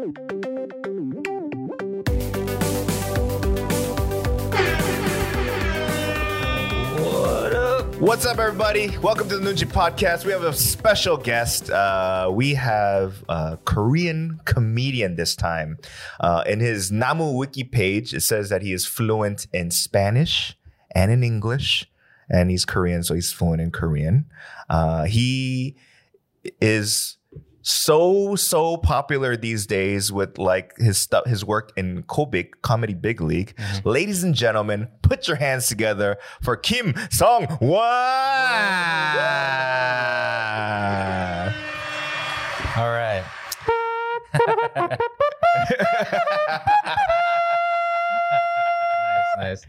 What's up, everybody? Welcome to the Noonchi Podcast. We have a special guest. Uh, we have a Korean comedian this time. Uh, in his Namu Wiki page, it says that he is fluent in Spanish and in English, and he's Korean, so he's fluent in Korean. Uh, he is so so popular these days with like his stuff his work in Kobik Comedy Big League. Mm-hmm. Ladies and gentlemen, put your hands together for Kim Sung Won. All right. nice, nice.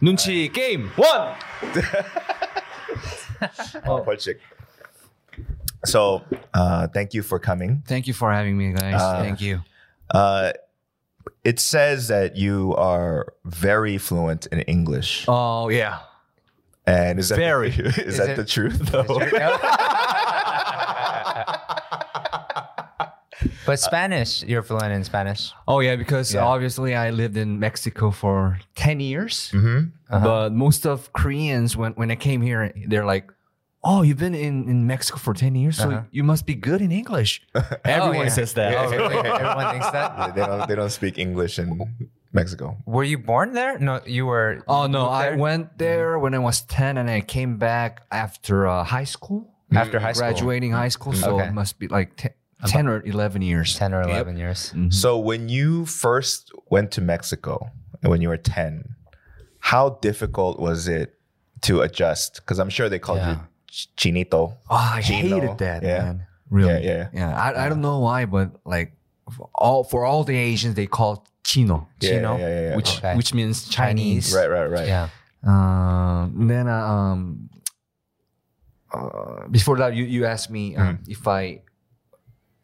Nunchi right. game one. oh, so, uh, thank you for coming. Thank you for having me, guys. Uh, Thank you. Uh, it says that you are very fluent in English, Oh yeah. and is that Very. is, Is that it- the truth though? but Spanish, you're fluent in Spanish. Oh yeah, because Yeah. obviously I lived in Mexico for ten years. hmm But most of Koreans, when when I came here, they're like, "Oh, you've been in, in Mexico for ten years, so Uh-huh. you must be good in English." Everyone yeah. says that. Oh, really? Everyone thinks that. They don't they don't speak English in Mexico. Were you born there? No, you were. Oh no, I went there when I was ten, and I came back after uh, high school, after high school. graduating high school. So Okay. it must be like te- ten or eleven years. ten or eleven years. So when you first went to Mexico when you were 10, how difficult was it to adjust? Because I'm sure they called you Yeah. Ch- Chinito. Oh, I Chino. hated that, Yeah. man. Really? Yeah, yeah. I, I don't know why, but like for all for all the Asians, they call Chino, Chino? yeah, yeah, yeah. which Okay. which means Chinese. Right, right, right. Yeah. Uh, then uh, um, uh, before that, you you asked me um, if I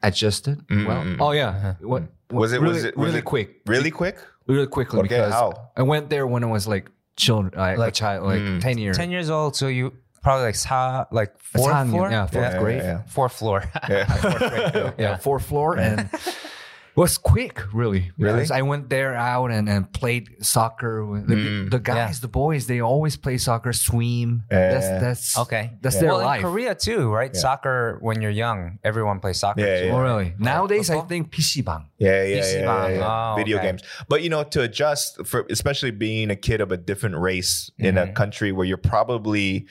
adjusted Mm, well. mm, mm. Oh yeah. What, Was it- really, was it- was really it- quick? Really quick? Really quickly Okay, because how? I went there when I was like children, like, a child, like mm. ten years. Ten years old, so you probably like sa, like fourth floor. yeah, fourth Yeah, grade. yeah, yeah. Fourth floor. Yeah. yeah, fourth floor, and it was quick, really. Really? I went there out and, and played soccer. With the, Mm. the guys, the boys, they always play soccer, swim. That's that's Okay. That's their well, life. in Korea too, right? Soccer when you're young, everyone plays soccer. Yeah. Oh, really? Nowadays, I think PC bang. Yeah, yeah, PC yeah. Oh, Video okay. games. But you know, to adjust for especially being a kid of a different race in a Mhm. country where you're probably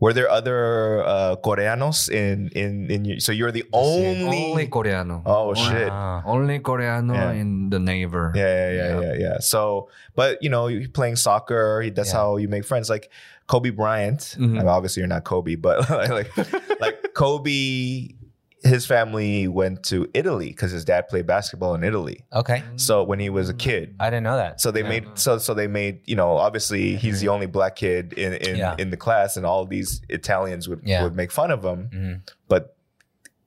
were there other uh, Coreanos in in in your, so you're the only, Only Coreano. oh shit. Only Coreano Yeah. in the neighbor. yeah yeah yeah Yeah. yeah so but you know you're playing soccer that's how you make friends like Kobe Bryant Mhm. I mean, obviously you're not Kobe but like like Kobe his family went to Italy because his dad played basketball in Italy Okay. so when he was a kid I didn't know that. So they made so so they made you know obviously he's the only black kid in in, Yeah. in the class and all these Italians would Yeah. would make fun of him, Mhm. but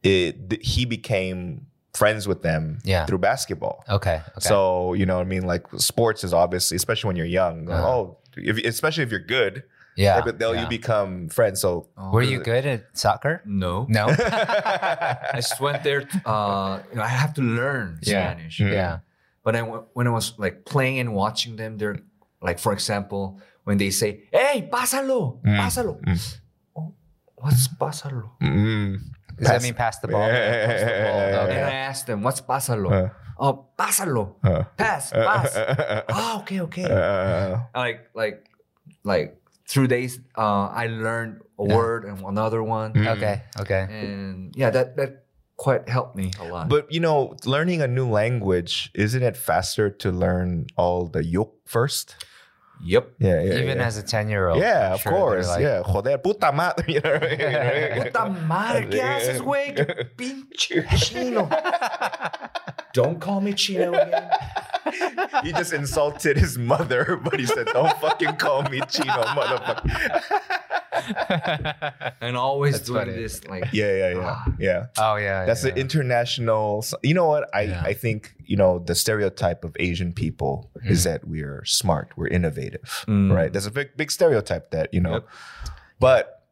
it th- he became friends with them Yeah. through basketball. Okay. okay. So you know what I mean like sports is obviously especially when you're young. Uh-huh. Oh, if, especially if you're good, yeah. they- they'll yeah. you become friends. So Were you good at soccer? No. No. I just went there. To, uh, you know, I have to learn Yeah. Spanish. Mm. yeah. But I, w- when I was like playing and watching them, they're like, for example, when they say, "Hey, pásalo, Mm. pásalo," Mm. oh, what's pásalo? Mm. Does that mean pass the ball? Yeah. Pass the ball. Yeah. Okay. And I asked them, "What's pásalo?" Uh, oh, pásalo, uh, pass, pass. oh, okay, okay. uh, like, like, like through days, uh, I learned a Yeah. word and another one, Mm. Okay. Okay. and yeah, that that quite helped me a lot. But you know, learning a new language isn't it faster to learn all the yuk first? yep. Yeah, yeah. Even yeah. as a ten year old. yeah, of course. yeah, joder, puta madre. You know, you know? Puta madre, ¿qué haces, güey? ¿Qué pinche chino. Don't call me chino again. He just insulted his mother, but he said, "Don't fucking call me Chino, motherfucker." And always That's doing funny. this like Yeah, yeah, yeah, yeah. oh yeah. That's yeah. the international. You know what? I Yeah. I think you know the stereotype of Asian people is Mm. that we're smart, we're innovative, Mm. right? There's a big big stereotype that you know, Yep. but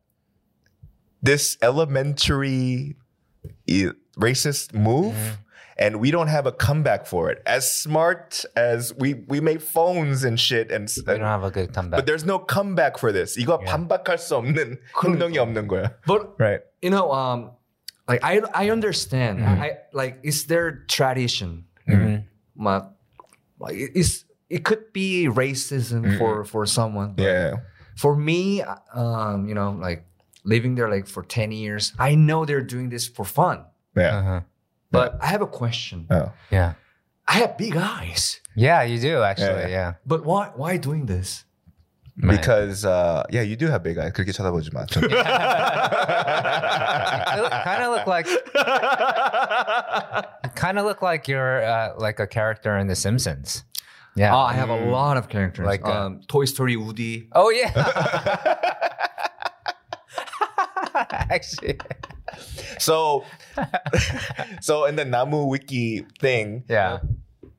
this elementary racist move Mhm and we don't have a comeback for it. As smart as we we make phones and shit, and, We don't have a good comeback. but there's no comeback for this. 이거 반박할 수 없는 행동이 없는 거야. But Right. you know, um, like I I understand. Mm-hmm. I like it's their tradition. Ma- like it- it's it could be racism for for someone. but Mm-hmm. Yeah. For me, um, you know, like living there like for ten years, I know they're doing this for fun. Yeah. Uh-huh. But I have a question. Oh. Yeah. I have big eyes, Yeah, you do actually. Yeah. Yeah. but why why doing this? Right. Because uh, yeah, you do have big eyes. 그렇게 쳐다보지 마. 좀. kind of look like kind of look like you're uh, like a character in The Simpsons. Yeah. Oh, I have a lot of characters. Like, uh, um, Toy Story Woody. Oh yeah. Actually, So, so in the Namu Wiki thing, yeah.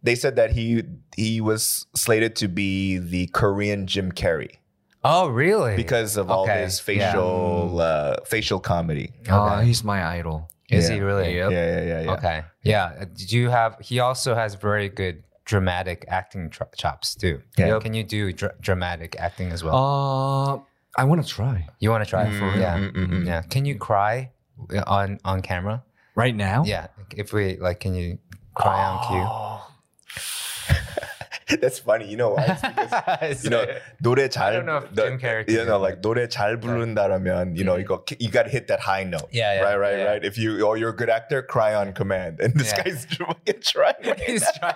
they said that he he was slated to be the Korean Jim Carrey Oh really? because of all Okay, his yeah. facial uh, facial comedy. Oh, Okay. he's my idol. is Yeah. he really? Yep. Yeah, yeah, yeah, yeah. Okay. Yeah. Uh, Did you have? He also has very good dramatic acting tr- chops too. Yeah. Can you do dr- dramatic acting as well? Uh, I want to try you want to try it for? Mm, Yeah. mm, mm, mm. Yeah. Can you cry on on camera? right now. Yeah. If we like, can you cry on cue? That's funny. You know why? It's because, you know 노래 잘 I don't know if the- Jim Carrey you can know do like 노래 잘 부른다라면 you know you go you got to hit that high note Yeah, yeah, right right yeah. right if you or you're a good actor cry on command and this Yeah. guy's fucking trying He's trying.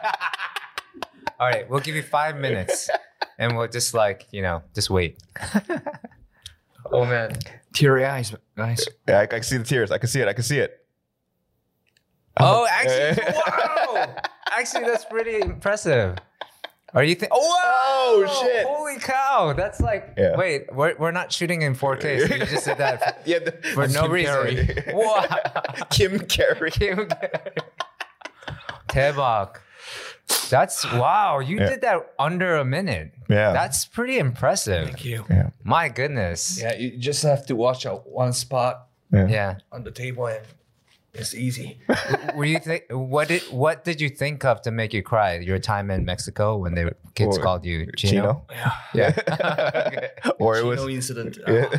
All right, we'll give you five minutes, and we'll just like you know, just wait. oh man. Teary eyes, guys. yeah, I, I can see the tears I can see it I can see it Oh, actually, wow. Actually, that's pretty impressive. Are you think? Oh, Oh, shit. Holy cow! That's like. Yeah. Wait, we're, we're not shooting in 4K. So you just did that yeah the, for no Kim reason. Carrey. Wow. Kim Carrey Kim Carrey. 대박. That's wow. You Yeah. did that under a minute. Yeah. That's pretty impressive. Thank you. yeah My goodness. Yeah, you just have to watch out one spot Yeah. on the table, and it's easy. Were you think what did what did you think of to make you cry? Your time in Mexico when the kids Or called you Chino? Chino yeah, Yeah. or it was incident Yeah.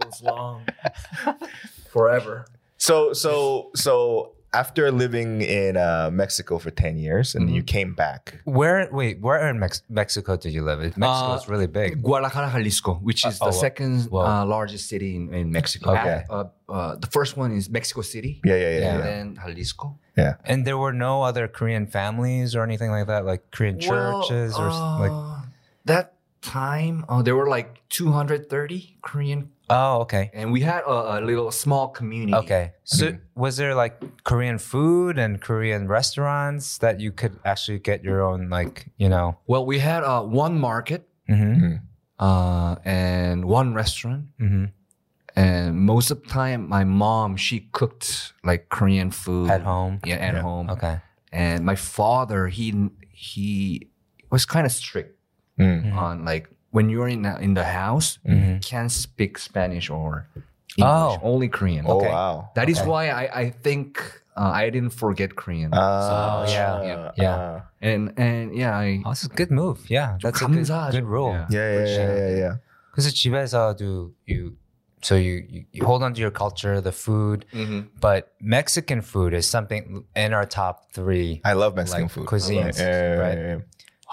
it was long, forever. so so so after living in uh, Mexico for 10 years and you Mm-hmm. came back Where wait, where in Mex- Mexico did you live? Mexico Uh, really big. Guadalajara, Jalisco, which is Uh, oh, the second well. uh, largest city in, in Mexico. Okay. Uh, uh, the first one is Mexico City, yeah yeah yeah, Yeah. yeah. and then Jalisco. yeah. And there were no other Korean families or anything like that, like Korean churches or s- like that time, uh, there were like 230 Korean, Oh, okay. and we had a, a little small community. Okay. So was there like Korean food and Korean restaurants that you could actually get your own like, you know, Well, we had uh, one market mm-hmm. uh, and one restaurant. Mm-hmm. And most of the time, my mom she cooked like Korean food at home? Yeah, at Yeah. home. Okay. And my father, he he was kind of strict Mm-hmm. on like when you're in the, in the house, you can't speak Spanish or English, Oh. only Korean. Oh Okay. wow. That is Okay. why I I think uh, I didn't forget Korean. Ah, yeah, yeah, yeah. ah. and and yeah, I Oh, that's a good move. Yeah. That's a good, 감사하죠. good rule. Yeah. yeah, yeah, yeah, yeah, yeah. 그래서 집에서도 you so you, you, you hold on to your culture, the food, Mhm. but Mexican food is something in our top three I love Mexican like food. cuisines, Yeah, yeah, yeah, right?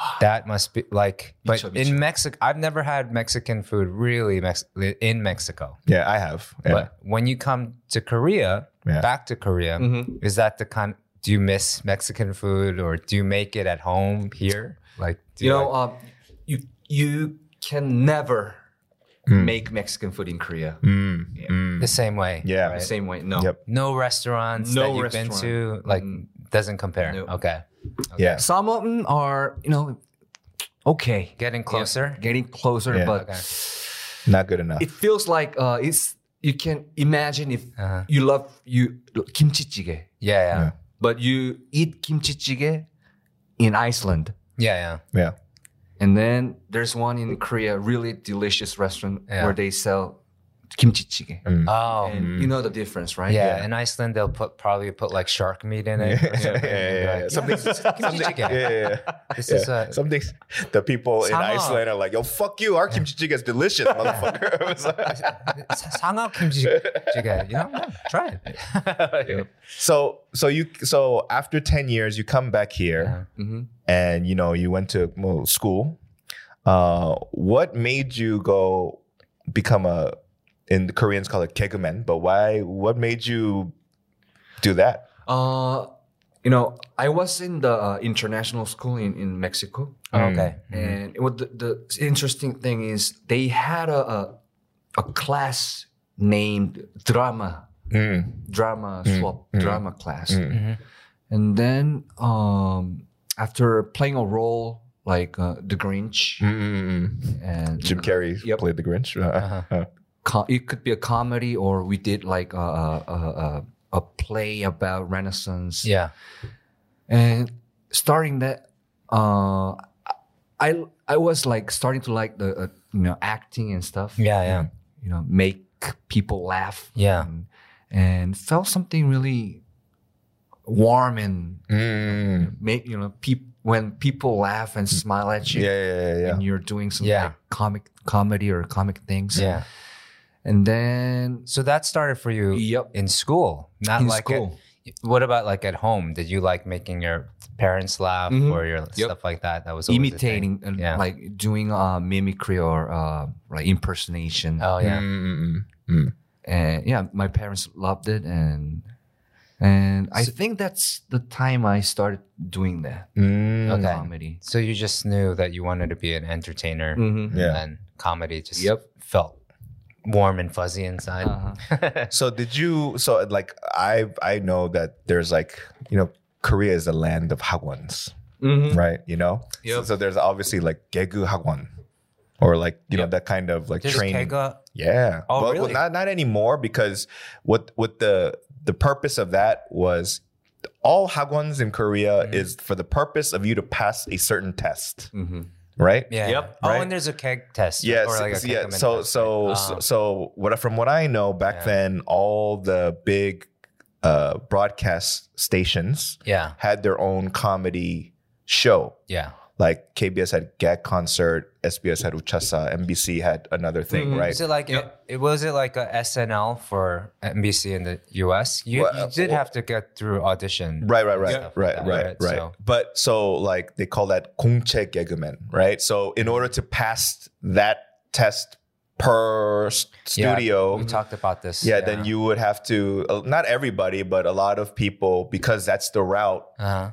Yeah. That must be like, but Micho, in. Mexico, I've never had Mexican food really Mex- in Mexico. Yeah, I have. Yeah. But when you come to Korea, Yeah. back to Korea, Mhm. is that the kind? Do you miss Mexican food, or do you make it at home here? Like, do you know, like- um, you you can never make Mexican food in Korea Mm, mm. the same way? Yeah. the same way. No, Yep. No restaurants No that you've restaurant. been to, like, doesn't compare. Nope. Okay, Yeah. some of them are you know okay, getting closer. getting closer, Yeah. but Okay. Not good enough. it feels like uh, it's you can imagine if Uh-huh. you love you kimchi jjigae, Yeah, yeah, Yeah. but you eat kimchi jjigae in Iceland. yeah, yeah. yeah. And then there's one in Korea, really delicious restaurant Yeah. where they sell kimchi jjigae. Oh, And you know the difference, right? yeah. In Iceland, they'll put probably put like shark meat in it. yeah, something, yeah, yeah, like. Something, kimchi something, jjigae. yeah, yeah, yeah. This Yeah. is uh, Something the people in Iceland are like, yo, fuck you. Our kimchi jjigae is delicious, motherfucker. It was like- 상어 kimchi jjigae. You know, yeah, try it. so, so you, so after 10 years, you come back here Mhm. and, you know, you went to well, school. Uh, what made you go become a, in the Koreans call it gagman, but why, what made you do that? Uh, you know, I was in the uh, international school in, in Mexico. Okay. And what the, the interesting thing is they had a, a, a class named drama, Mm. drama swap, drama class. And then um, after playing a role like uh, the Grinch Mm-mm-mm. and Jim Carrey Yep. played the Grinch. Uh, uh, co- it could be a comedy or we did like a, a, a, a, play about Renaissance. Yeah. And starting that, uh, I I was like starting to like the uh, you know acting and stuff. Yeah. Yeah. You know, make people laugh. Yeah. And, and felt something really warm and mm. make you know peop- when people laugh and smile at you. Yeah, yeah, yeah, yeah. And you're doing some Yeah. like comic comedy or comic things. Yeah. And then So that started for you Yep. in school, not In like school. At, what about like at home? Did you like making your parents laugh Mhm. or your Yep. stuff like that? That was always imitating and Yeah. like doing uh, mimicry or uh, like impersonation. Oh yeah. Mm, mm, mm. and yeah, my parents loved it, and and I think that's the time I started doing that Mm. Okay. comedy. So you just knew that you wanted to be an entertainer, Mhm. Yeah. and comedy just Yep. felt warm and fuzzy inside. Uh-huh. So did you? So like I I know that there's like you know Korea is the land of hagwons, Mhm. right? You know. Yep. So, so there's obviously like gegu hagwon, or like you know that kind of like There's training. Kega. Yeah. Oh, well, well, really? not not anymore because what what the the purpose of that was all hagwons in Korea Mm-hmm. is for the purpose of you to pass a certain test, Mhm. Right? Yeah. Yep. Oh, and there's a keg test. Yes, Or like a yeah. So, test, so, right? so, Ah. so, what from what I know back Yeah. then, all the big uh, broadcast stations yeah. had their own comedy show. Yeah like KBS had Gag concert, SBS had Uchasa, MBC had another thing, mm-hmm. right? Like yep. it, it, was it like a SNL for NBC in the US. You, well, you did well, have to get through audition, right, right, right, right, like that, right, right, right. So. But so like they call that Kungche Gagman, right? So in order to pass that test per studio. Yeah, we mm-hmm. talked about this. Yeah, yeah, then you would have to, uh, not everybody, but a lot of people, because that's the route, uh-huh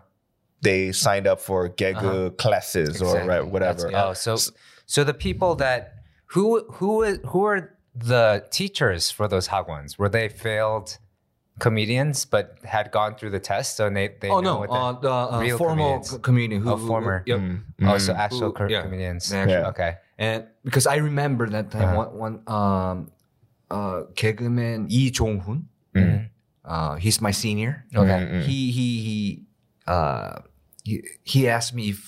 they signed up for gegu classes or Exactly. right, whatever. That's- Oh, so so the people that who who is- who are the teachers for those hagwons? Were they failed comedians but had gone through the test, so they they Oh know no, what uh, the, the uh, real formal comedians. co- comedian who Oh, former. Yep. Mm, oh, so mm. actual Who- co- yeah. comedians. Actually. Yeah. Okay. And because I remember that time, Uh-huh. one, one um, uh, 개그맨 Lee Jong-hoon, Mm. uh, he's my senior. Okay. Mm, mm. He he he uh he, he asked me if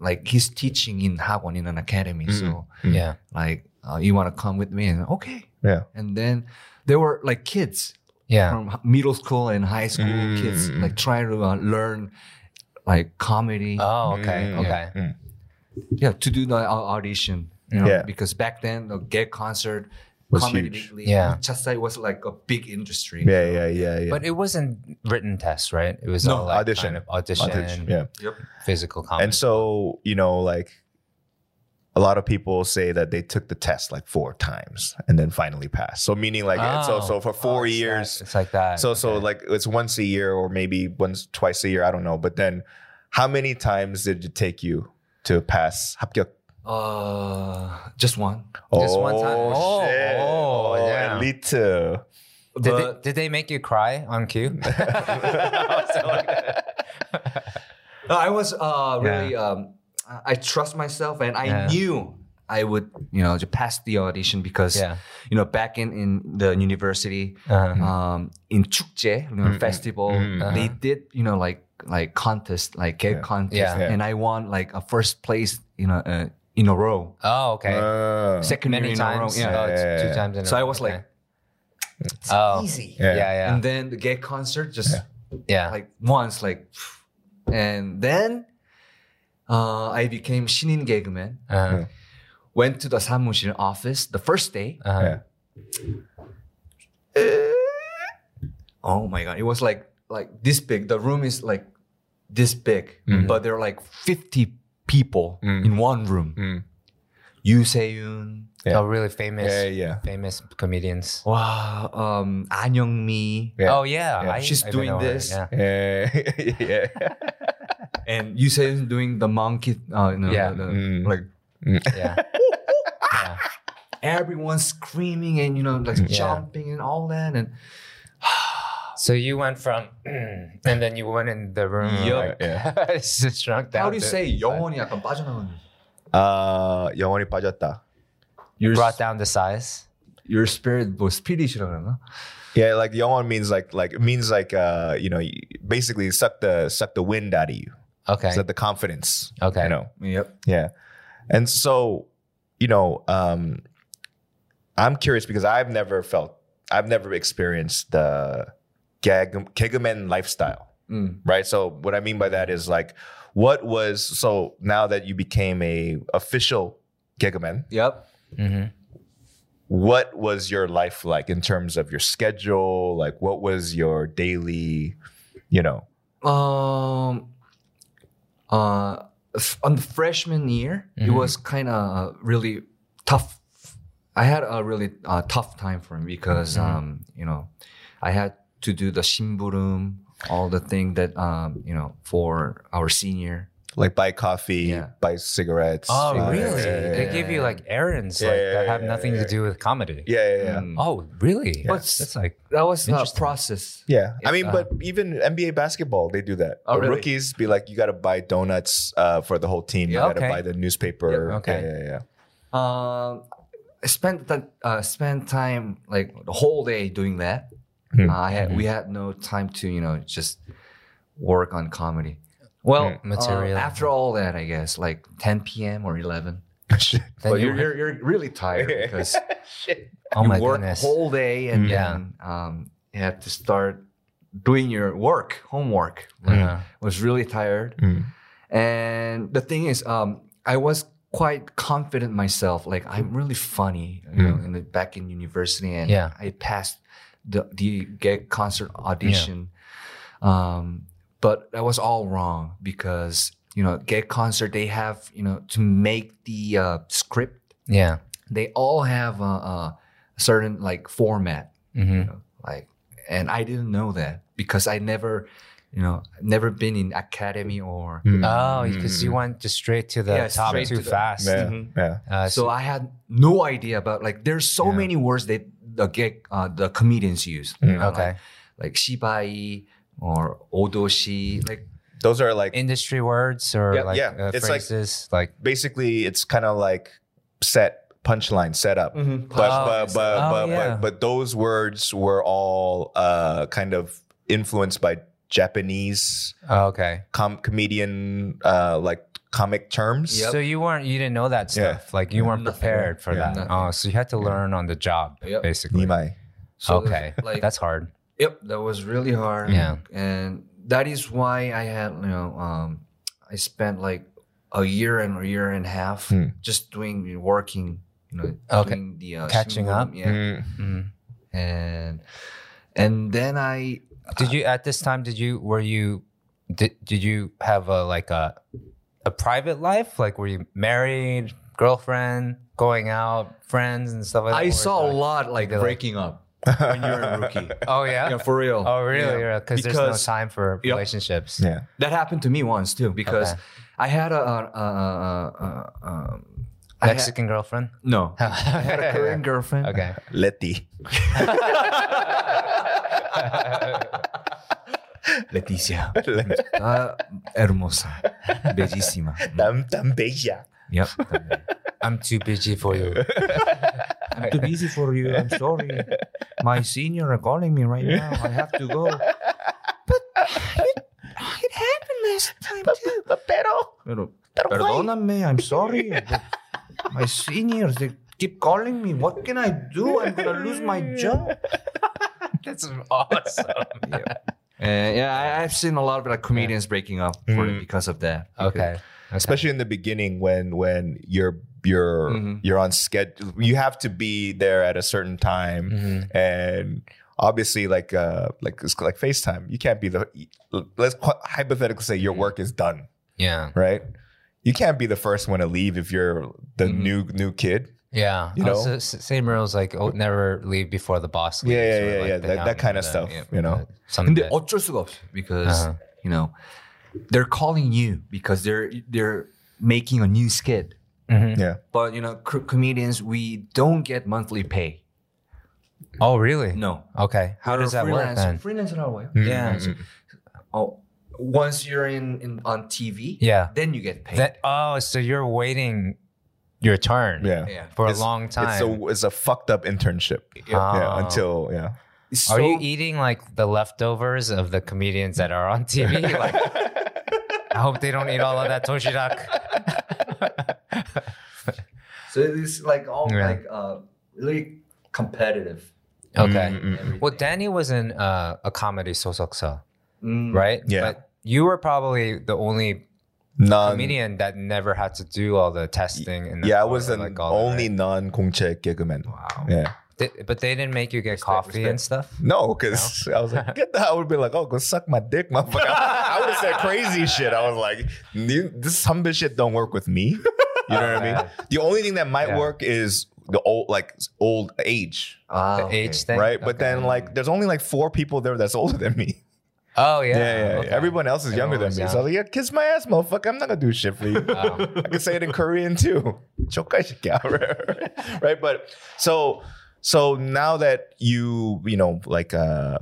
like he's teaching in Hagwon in an academy. So Yeah. like uh, you want to come with me? And okay. Yeah. And then there were like kids Yeah. from middle school and high school Mm, kids like trying to uh, learn like comedy. Oh, okay. Okay. mm. yeah, to do the au- audition. You know, Yeah. Because back then the Gag Concert Was comedy huge. weekly, Yeah. Chasai was like a big industry. Yeah, yeah, yeah, yeah. But it wasn't written tests, right? It was No, all like audition. kind of audition, Audition, yeah. Yep. physical comedy. And so, you know, like a lot of people say that they took the test like four times and then finally passed. So meaning like so so oh. for four Oh, it's years. that- it's like that. So so like it's once a year or maybe once twice a year, I don't know. But then how many times did it take you to pass 합격? Uh, just one. Just one time? Oh, shit. oh, yeah. elite. did, they, did they make you cry on cue? No, I was uh, really. Um, I I trust myself, and I Yeah. knew I would, you know, to pass the audition because, Yeah. you know, back in in the university, Uh-huh. um, in 축제, you know, festival, they did, you know, like like contest, like gay contest, Yeah. Yeah. and I won like a first place, you know, uh, in a row. Oh, okay. Uh, Second Many oh, times. in a row. Yeah. yeah, oh, two times in so a row. So I was like, it's oh, easy. Yeah. yeah, yeah. And then the Gag Concert just yeah, like once, like, and then uh, I became Shinin' 개그맨. Uh-huh. Went to the Samushin office the first day. Uh-huh. Uh, oh my god! It was like like this big. The room is like this big, mm-hmm. but there are like fifty people Mm. in one room. Mm. Yoo Se-yoon, Yeah. Oh, really famous, Yeah, yeah. famous comedians. wow, um, An Young-mi, Yeah. Oh yeah, Yeah. I, She's I doing know her, this. Yeah. Yeah. yeah. and Yoo Se-yoon doing the monkey. Uh, know, Yeah. the- Mm. like yeah. yeah. everyone's screaming and you know like Yeah. jumping and all that and So you went from, and then you went in the room. Yup. Like, Yeah. it's just shrunk down. how do you to- say 영혼이 약간 빠져나가는 Uh, 영원히 빠졌다. your Brought down the size. your spirit 뭐 spirit이라 그러나 Yeah, like 영원 means like like it means like uh you know you basically suck the suck the wind out of you. Okay. Suck the confidence. Okay. You know. yep Yeah. And so, you know, um, I'm curious because I've never felt, I've never experienced the gag, Gagman lifestyle, Mm. right? So what I mean by that is like, what was, so now that you became a official Gagman, yep hmm what was your life like in terms of your schedule? Like what was your daily, you know? um uh on the freshman year it Mhm. was kind of really tough i had a really uh, tough time for me because um you know i had to do the shimburum all the thing that um you know for our senior Like buy coffee, Yeah. buy cigarettes. Oh, buy- really? Yeah, They yeah, give you like errands Yeah, like yeah, that have yeah, nothing yeah. to do with comedy. yeah, yeah. yeah. Mm. Oh, really? But that's like that was a process Yeah, I mean, uh, but even NBA basketball, they do that. Oh, The really? Rookies be like, you got to buy donuts uh, for the whole team. Yeah, you got to okay. buy the newspaper. Yeah, okay. Yeah, yeah, yeah. Um, I spent that uh, spent time like the whole day doing that. Hmm. Uh, I had we had no time to you know just work on comedy. Well, Hmm. Material. uh, after all that, I guess like 10 p.m. or 11. Shit. Then but you you're, you're you're really tired because Shit. oh you work goodness. whole day and Yeah. then um, you have to start doing your work, homework. Like, Yeah. was really tired. Mm. And the thing is, um, I was quite confident myself. Like I'm really funny, you know, in the, back in university, and Yeah. I passed the the Gag Concert audition. Um, but that was all wrong because you know, Gag Concert they have you know to make the uh, script. yeah. They all have a, a certain like format, hmm you know, like, and I didn't know that because I never. You know, never been in academy or Mm. Oh, because you went just straight to the Yeah, top too to the- fast. Yeah, Mhm. yeah. Uh, so I had no idea about like there's so Yeah. many words that the gay, uh, the comedians use. you know, okay. Like, like shibai or odoshi. Like Those are like Industry words or Yeah, like yeah. Uh, It's like- phrases like, basically it's kind of like set punchline setup. But, Mm-hmm. but, Oh, but, but, oh, yeah. but but those words were all uh, kind of influenced by Japanese oh, okay. com- comedian uh, like comic terms. Yep. So you weren't you didn't know that stuff. Yeah. stuff. Like you weren't Nothing. prepared for Yeah. that. Nothing. Oh, so you had to learn on the job, Yep. basically. Nimai. so okay. like That's hard. yep, that was really hard. Yeah. and that is why I had you know um, I spent like a year and a year and a half Hmm. just doing working. You know, Okay. doing the uh, Catching shimbun, up? Yeah, Mm. Mm. and and then I Did you at this time? Did you were you did did you have a like a a private life? Like were you married, girlfriend, going out, friends and stuff like that? I Or saw a lot like like- breaking up when you're a rookie. Oh yeah. Yeah, for real. Oh really? Yeah. Because there's no time for Yep. relationships. Yeah. That happened to me once too because Okay. I had a, a, a, a, a um, had- Mexican girlfriend. no, I had a Korean girlfriend. Okay. Letty. Leticia, ah, hermosa, bellísima. Tan, tan bella. Yep. I'm too busy for you. I'm too busy for you. I'm sorry. My senior are calling me right now. I have to go. But it, it happened last time too. Pero, Pero, Pero why? perdóname, I'm sorry. my seniors, they keep calling me. What can I do? I'm gonna lose my job. That's awesome. yeah, and yeah. I, I've seen a lot of like comedians breaking up for because of that. okay. especially in the beginning when when you're you're Mhm. you're on schedule you have to be there at a certain time Mhm. and obviously like uh like it's like FaceTime you can't be the let's qu- hypothetically say your work is done Yeah. right you can't be the first one to leave if you're the Mhm. new new kid Yeah. You Oh, know? so s- same rules like oh, never leave before the boss leaves. Yeah, yeah, or, yeah, like, yeah, the that- that young- kind of the- stuff, yeah, you know? the- Something 근데 that- 어쩔 수가 없어 because Uh-huh. you know they're calling you because they're they're making a new skit. Mhm. yeah But you know, co- comedians we don't get monthly pay. Oh, really? No. Okay. How does that work then? Freelancer라고 해요. Yeah. Mm, mm, Oh, once you're in, in on TV, Yeah. then you get paid. That oh, so you're waiting your turn. yeah yeah. For It's- a long time. it's a it's a fucked up internship Yeah. yeah Oh. until yeah It's Are you eating like the leftovers of the comedians that are on TV? like, I hope they don't eat all of that toshirak. So it's like all Yeah. like uh, really competitive. Okay. Mm, mm, mm. Well, Danny was in uh, a comedy sosoksa, Mm. right? Yeah. But you were probably the only non comedian that never had to do all the testing. And yeah, I was an like only non Kongche gigman. Wow. Yeah. But they didn't make you get respect, coffee respect. and stuff. No, because no? I was like, get that. I would be like, oh, go suck my dick, motherfucker. I, I would have said crazy shit. I was like, this some shit don't work with me. You know what I mean? The only thing that might yeah. work is the old like old age, oh, the ah, age thing, right? Okay. But then like, there's only like four people there that's older than me. Oh yeah, Yeah, yeah. okay. Everyone else is younger than me. was So I was like, yeah, kiss my ass, motherfucker. I'm not gonna do shit for you. Oh. I can say it in Korean too. Right? But so so now that you you know like uh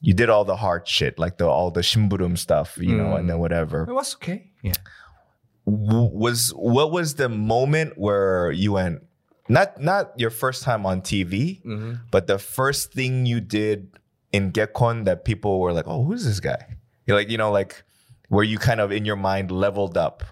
you did all the hard shit like the all the shimburum stuff you know and then whatever It was okay. Yeah. was what was the moment where you went not not your first time on TV Mm-hmm. but the first thing you did in Gekon that people were like oh who's this guy you're like you know like where you kind of in your mind leveled up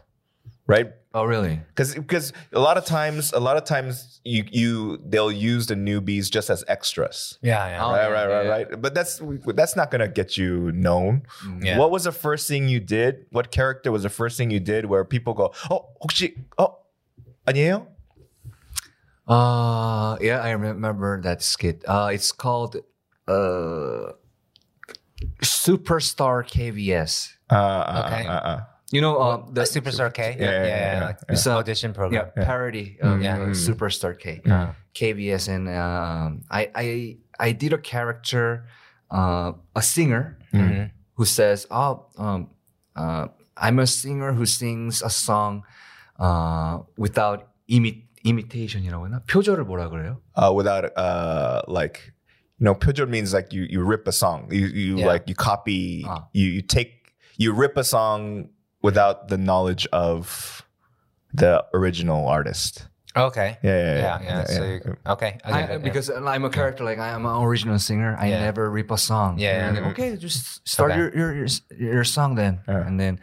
right Oh, really? because because a lot of times a lot of times you you they'll use the newbies just as extras yeah, yeah. Oh, right yeah, right yeah, right yeah. right but that's that's not gonna get you known Yeah. what was the first thing you did what character was the first thing you did where people go oh 혹시 oh 아니에요 Uh, yeah, I remember that skit. Uh, it's called uh, Superstar KBS. Uh, uh, okay. Uh, uh, uh. you know well, the Superstar K. Yeah, yeah, yeah, yeah like It's an audition program. Yeah, parody. Mm-hmm. yeah. Mm-hmm. Superstar K. KBS and um, I, I, I did a character, a singer, mm-hmm. who says, "Oh, um, I'm a singer who sings a song without imi- imitation." You know, 표절을 뭐라 그래요? without like you know 표절 means like you you rip a song you you Yeah. like you copy Ah. you you take you rip a song without the knowledge of the original artist Okay. yeah yeah Yeah, yeah. So you, okay. I I, get it, yeah. because I'm a character, like I'm an original singer. I Yeah. never rip a song. Yeah, And yeah. then, okay, just start Okay. your, your your your song then. Yeah. And then,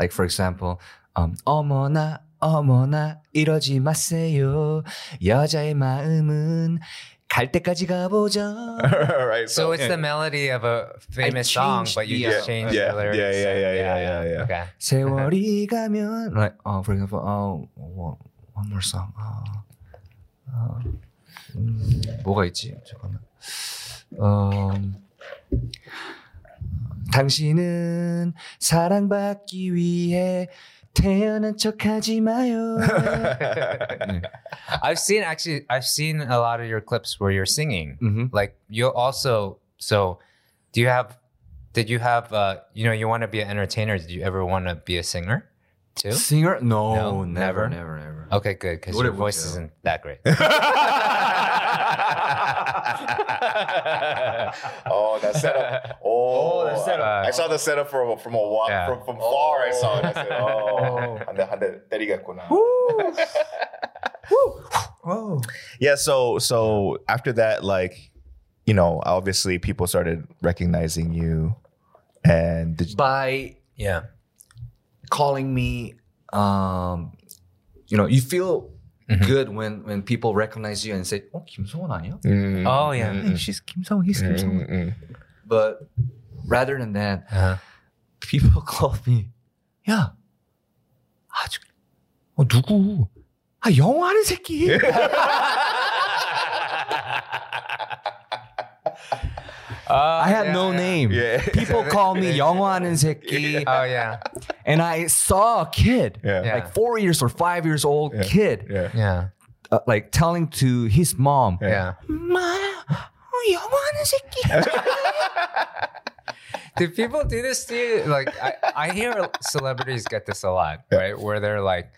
like for example, um, 어머나 어머나 이러지 마세요. 여자의 마음은 갈 때까지 가보자. right So it's the melody of a famous song, changed but you the, just uh, change yeah, the lyrics. yeah, yeah, and- yeah, yeah, yeah, yeah. Okay. 세월이 가면, like, uh, for example, uh, one, one more song. Uh, uh, 음, 뭐가 있지? 잠깐만. 음, 당신은 사랑받기 위해 태어난 척하지 마요. 네. I've seen actually, I've seen a lot of your clips where you're singing. Mhm. Like you also, so do you have, did you have, uh, you know, you want to be an entertainer. Did you ever want to be a singer too? Singer? No, No, never, never? never, never. Okay, good. Because What your it voice was, isn't that great. oh that setup oh, that setup. I saw the setup from from a walk Yeah. from, from far I saw it I said oh 한대 한대 때리겠구나 Oh. Yeah, so so after that, like, you know, obviously people started recognizing you, and did, By yeah. calling me, um, you know, you feel mm-hmm. good when when people recognize you and say, "Oh, Kim Sung 아니야?" Mm-hmm. Oh yeah, hey, mm-hmm. she's Kim Sung, he's Kim mm-hmm. But rather than that, uh-huh. people call me, "야, 아주 어, 누구? 아 영어하는 새끼." Oh, I had yeah, no yeah. name. Yeah. People call me Youngwan and Zeki. Oh yeah. And I saw a kid, yeah. like four years or five years old kid, yeah, uh, like telling to his mom, yeah, Ma, Youngwan and Zeki. do people do this to you? Like I, I hear celebrities get this a lot, right? Where they're like,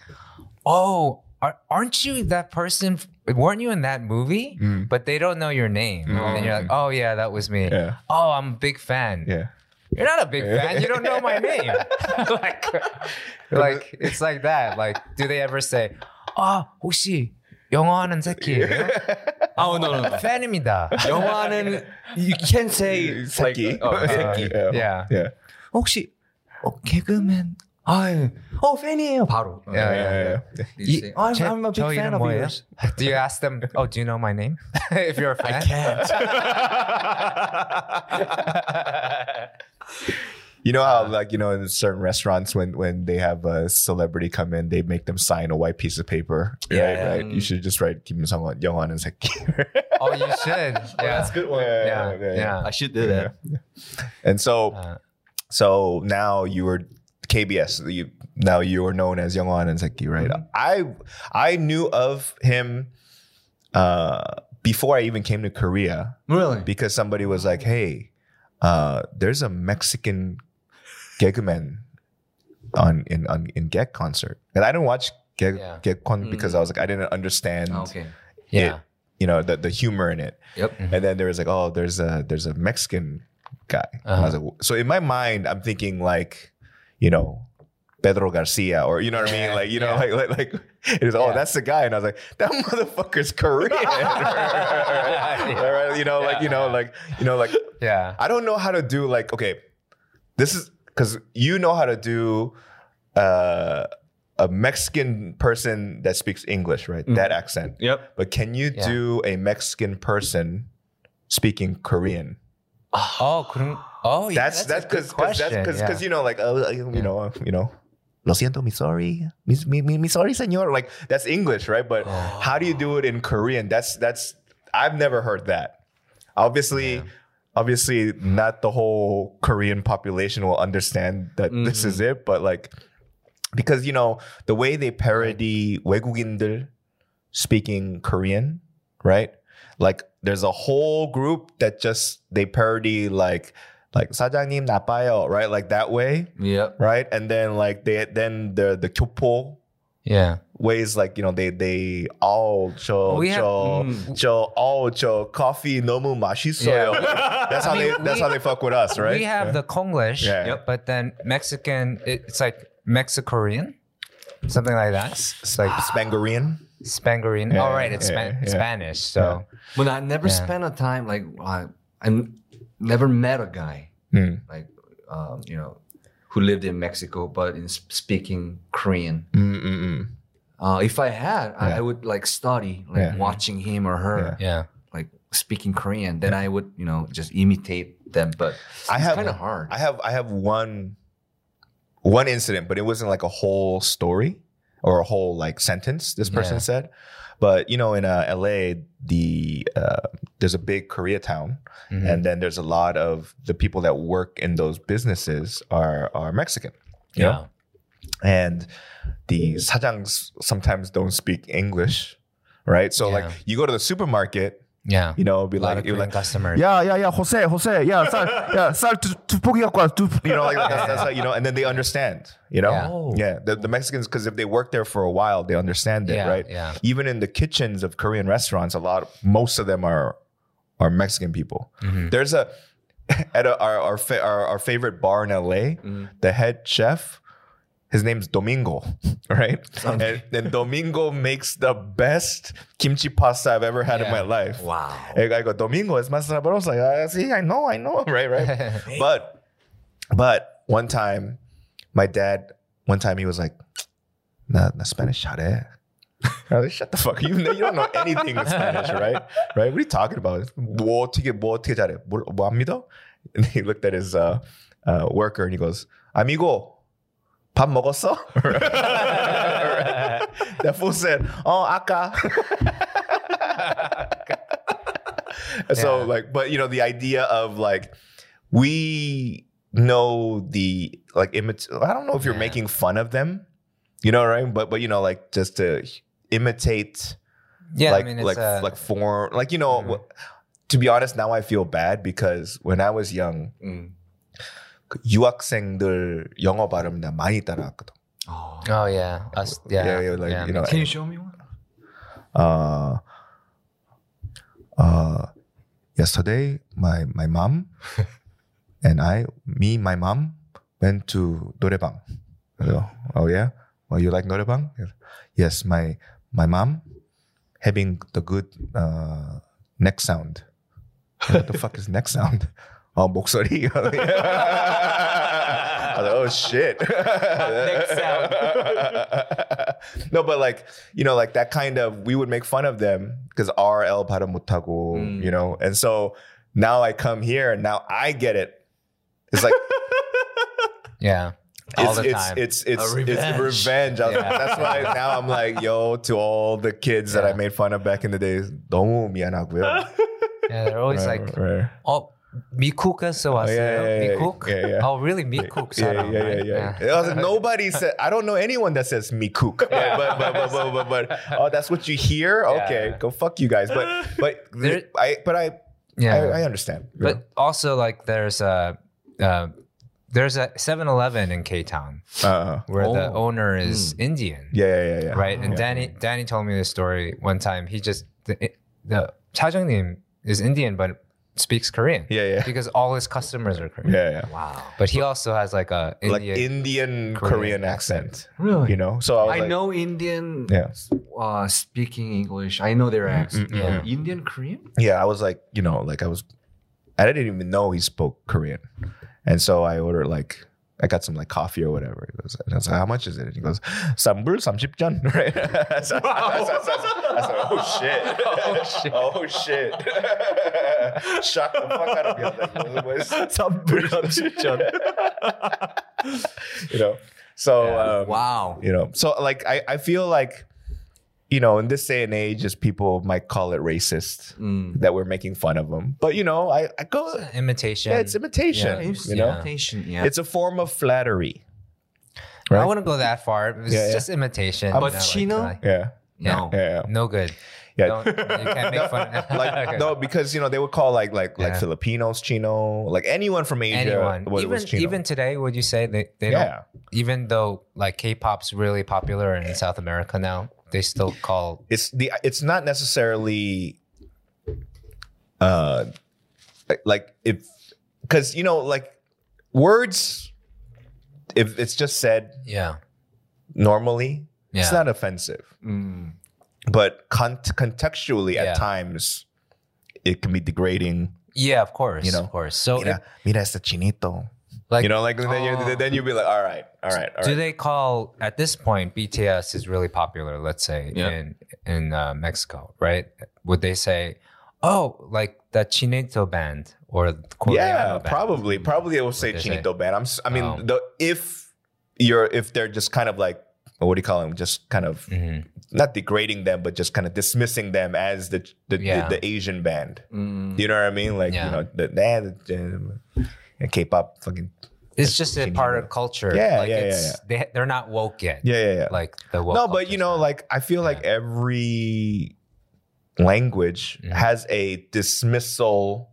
"Oh, are, aren't you that person? Weren't you in that movie? Mm. But they don't know your name. Mm. And you're like, oh, yeah, that was me. Yeah. Oh, I'm a big fan. Yeah. You're not a big fan. You don't know my name. like, like, it's like that. Like, do they ever say, oh, 혹시 영어하는 새끼예요? Oh, no, no, no. 팬입니다. 영화는, you can't say 새끼. 새끼. Yeah. 혹시, 개그맨 아, 어 팬이에요 바로. Yeah, yeah, yeah. Did you say, I'm, 제- I'm a big 저 fan 이름 of 뭐예요? yours. Do you ask them, oh, do you know my name? if you're a fan. Can't. You know how, like, you know, in certain restaurants, when when they have a celebrity come in, they make them sign a white piece of paper. Right, Yeah. right. You should just write Kim Song Young and Seki. Oh, you should. Yeah. good one. Yeah. Yeah. I should do that. And so, Uh, so now you were KBS. You now you are known as Young and Seki, right? Mm-hmm. I I knew of him uh, before I even came to Korea Really? because somebody was like, "Hey, uh, there's a Mexican Gagman on in on in Gag Concert," and I didn't watch Gek Yeah. Because I mm. was like, I didn't understand, ah, Okay. yeah. it, you know, the the humor in it. Yep. Mm-hmm. And then there was like, oh, there's a there's a Mexican guy. Was uh-huh. like, so in my mind, I'm thinking like, you know, Pedro Garcia, or you know what I mean, like you know, yeah. like like like it was, oh, Yeah. that's the guy, and I was like, that motherfucker's Korean, Right, you know, like you know, like you know, like Yeah. I don't know how to do like okay, this is because you know how to do uh, a Mexican person that speaks English, right? That accent. Yep. But can you Yeah. do a Mexican person speaking Korean? Oh, 그런, oh, yeah. That's that's a good because that's question, because yeah. you know like uh, you know you know. Lo siento, mi sorry, mi, mi, mi, mi sorry, señor. Like that's English, right? But how do you do it in Korean? That's that's I've never heard that. Obviously, obviously, not the whole Korean population will understand that this is it. But like, because you know the way they parody 외국인들 speaking Korean, right? Like there's a whole group that just they parody like like 사장님 나빠요, right? Like that way, Yep. right? And then like they then the the 교포 yeah. ways like you know they they all 저 We have- 저 저 all 저 coffee 너무 맛있어요. Yeah. That's how I mean, they that's we- how they fuck with us, right? We have the Konglish, Yeah. Yep. but then Mexican, it- it's like Mexicorean, something like that. It's like Spangarian. Spangarian. Yeah, oh, right. It's yeah, Span- yeah. Spanish. So, But I never Yeah. spent a time like I, I never met a guy Mm. like um, you know who lived in Mexico but in speaking Korean. Mm-mm-mm. Uh, if I had, I, Yeah. I would like study like Yeah. watching him or her yeah. like speaking Korean. Then I would you know just imitate them. But I it's have kind of hard. I have I have one one incident, but it wasn't like a whole story or a whole like sentence this person Yeah. said. But you know, in uh, LA, the uh, there's a big Koreatown, Mhm. and then there's a lot of the people that work in those businesses are are Mexican. you know? Yeah. and the sajangs sometimes don't speak English, right? So like you go to the supermarket, yeah. You know, be like, you're like customers. Yeah, yeah, yeah. Jose, Jose, yeah, sal, yeah, sal, tu, tu tu, you know, like, that's, that's like, you know, and then they understand, you know? Yeah. Oh. yeah. The, the, Mexicans, because if they work there for a while, they understand it, yeah, right? Yeah. Even in the kitchens of Korean restaurants, a lot, most of them are, are Mexican people. Mm-hmm. There's a, at a, our, our, our, our, favorite bar in LA, mm. Mm-hmm. the head chef His name's Domingo, right? And, and Domingo makes the best kimchi pasta I've ever had in Yeah. my life. wow. And I go, Domingo es más sabroso. Like, ah, see, I know, I know, right, right. but, but one time, my dad, one time he was like, na, na Spanish 잘해. I was like, shut the fuck. You, you don't know anything in Spanish, right? Right? What are you talking about? 뭐 어떻게 뭐 어떻게 잘해? 뭐, 뭐 합니다? And he looked at his uh, uh, worker and he goes, amigo, 밥 먹었어? that fool said, oh, 아까. so Yeah. like, but you know, the idea of like, we know the like imit. I don't know if you're Yeah. making fun of them, you know, right? But but you know, like just to imitate, Yeah, like I mean, it's like uh, like form, like you know. Mhm. wh- To be honest, now I feel bad because when I was young, Mm. 그 유학생들 영어 발음 나 많이 따라했거든. Oh. oh yeah, us, yeah, Yeah, yeah, like, yeah, you me know, Can you show me one? uh, uh, yesterday, my my mom and I, me, my mom, went to 노래방. I go, oh yeah, well you like 노래방? Yes, my my mom having the good uh, neck sound. what the fuck is neck sound? Oh, 목소리. I was like, oh shit. Neck sound. no, but like, you know, like that kind of, we would make fun of them because R L 발음 못하고, Mm. you know, and so now I come here and now I get it. It's like yeah, all it's, the it's, time. it's it's A it's revenge. revenge. I was like, Yeah. that's why now I'm like, yo, to all the kids that I Yeah. made fun of back in the days, 너무 미안하고요. yeah, they're always Right, like, right. oh, 미쿡에서 왔어요. yeah, yeah, yeah, 미쿡? yeah, yeah. Oh, really? 미쿡 yeah, 사람, yeah, yeah, right? yeah. I was like, nobody said. I don't know anyone that says me kook. But, but, but, but, but, but, but, oh, that's what you hear. Okay, Yeah. go fuck you guys. But but There- I but I Yeah. I, I understand. But also, like, there's a uh, there's a 7-Eleven in K Town uh, where the Oh. owner is Indian, yeah, yeah, yeah, yeah. right? And Yeah. Danny Danny told me this story one time. He just the, the 차장님 is Indian but speaks Korean. Yeah, yeah. Because all his customers are Korean. Yeah, yeah. Wow. But he also has like a Like Indian. Indian Korean Korean, accent. Really? You know. So I, was I like, know Indian Yeah. uh, speaking English. I know their accent. mm, yeah. Indian Korean? Yeah, I was like, you know, like I was, I didn't even know he spoke Korean, and so I ordered like. I got some like coffee or whatever. And I was like, how much is it? And he goes, "Sambul, samjipjan." Right? so, I said, oh shit! Oh shit! oh shit! Shocked the fuck out of me. I was like, what was samjipjan. you know? So Yeah. um, Wow. you know, so like I, I feel like, you know, in this day and age, just people might call it racist Mm. that we're making fun of them. But you know, I, I go, imitation. yeah, it's imitation. Yeah, It's you know, imitation, yeah. it's a form of flattery. I wouldn't go that far. It's Yeah, yeah. just imitation. But you know, Chino? like- Yeah, no. yeah, yeah. no good. Yeah. Don't, you can't make fun. like Okay. no, because you know they would call like like like Filipinos Chino, like anyone from Asia. anyone. was, even was Chino. even today, would you say they they Yeah. don't? Even though like K-pop's really popular in South America now, they still call it's the it's not necessarily uh like if because you know like words if it's just said yeah normally it's not offensive Mm. but con- contextually Yeah. at times it can be degrading yeah of course You know, of course. So mira, mira este chinito like you know like then, Oh. you, then you'd be like all right all right all do right they call at this point BTS is really popular? Let's say Yeah. in in uh, Mexico, right? Would they say, "Oh, like that Chinito band or Koreano yeah band? probably probably it will say they say? chinito band i'm s- i mean Oh. the if you're if they're just kind of like what do you call them just kind of Mhm. not degrading them but just kind of dismissing them as the the, Yeah. the, the asian band Mm. you know what i mean like Yeah. you know the, the, the, the k-pop fucking It's just a part of culture. Yeah, like yeah, yeah, it's, They they're not woke yet. yeah yeah yeah Like the woke. no but you know like i feel like every language Mhm. has a dismissal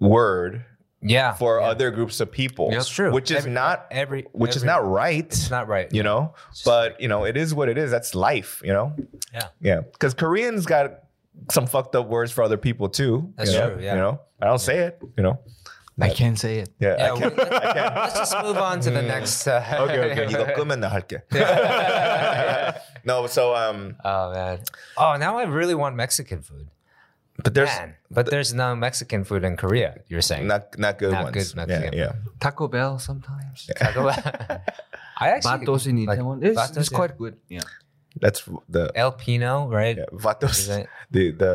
word yeah, for yeah. other groups of people that's true. which is Every- not every which is not right It's not right. you know but you know it is what it is that's life you know Yeah. yeah because koreans got some fucked up words for other people too That's you know? true, yeah. you know i don't say it you know I can't say it. yeah, Yeah, I can't, we- I can't. let's just move on to the next. Uh, okay okay 이거 끄면 나 할게 no so um oh man. Oh, now I really want Mexican food. but there's Man, but there's no Mexican food in Korea. You're saying? not not good Not ones good Mexican yeah yeah Taco Bell sometimes. Taco Bell. I actually Batos in like Itaewon. It's, Batos, it's yeah. quite good. Yeah. That's the El Pino, right? yeah, vatos. Is that- The the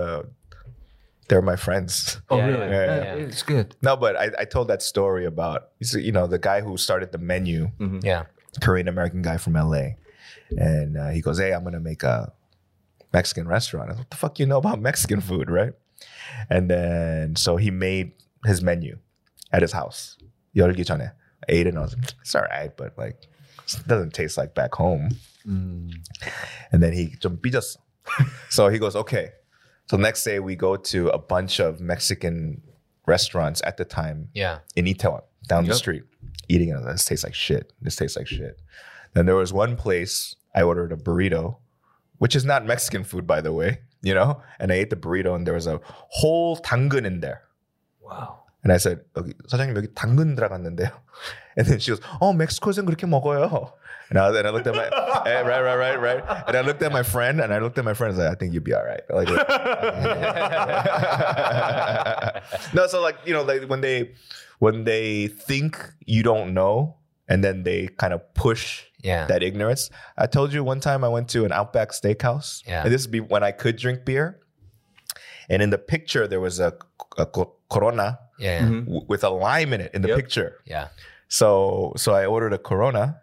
they're my friends. Oh, Yeah, really? yeah, Yeah, yeah. It's good. No, but I, I told that story about you know the guy who started the menu, Yeah. Korean American guy from LA, and uh, he goes, "Hey, I'm gonna make a Mexican restaurant." I was, what the fuck you know about Mexican food, right? And then so he made his menu at his house. 열기 전에 I ate it and I was like, it's all right, but like it doesn't taste like back home. And then he 좀 삐졌어. so he goes, okay. So next day we go to a bunch of Mexican restaurants at the time Yeah. in Itaewon down the Yep. street, eating it. This tastes like shit. This tastes like shit. Then there was one place I ordered a burrito, which is not Mexican food, by the way, you know. And I ate the burrito, and there was a whole 당근 in there. Wow. And I said, 여기, 사장님 여기 당근 들어갔는데요. And then she goes, oh, 멕시코에서는 그렇게 먹어요. And I, and I looked at my, eh, right, right, right, right. And I looked at my friend, and I looked at my friend, and I was like, I think you'd be all right. Like, no, so like you know, like when they when they think you don't know, and then they kind of push Yeah. that ignorance. I told you one time I went to an Outback Steakhouse, Yeah. and this would be when I could drink beer. And in the picture, there was a, a Corona Yeah. Yeah. w- with a lime in it in the Yep. picture. Yeah. So so I ordered a Corona,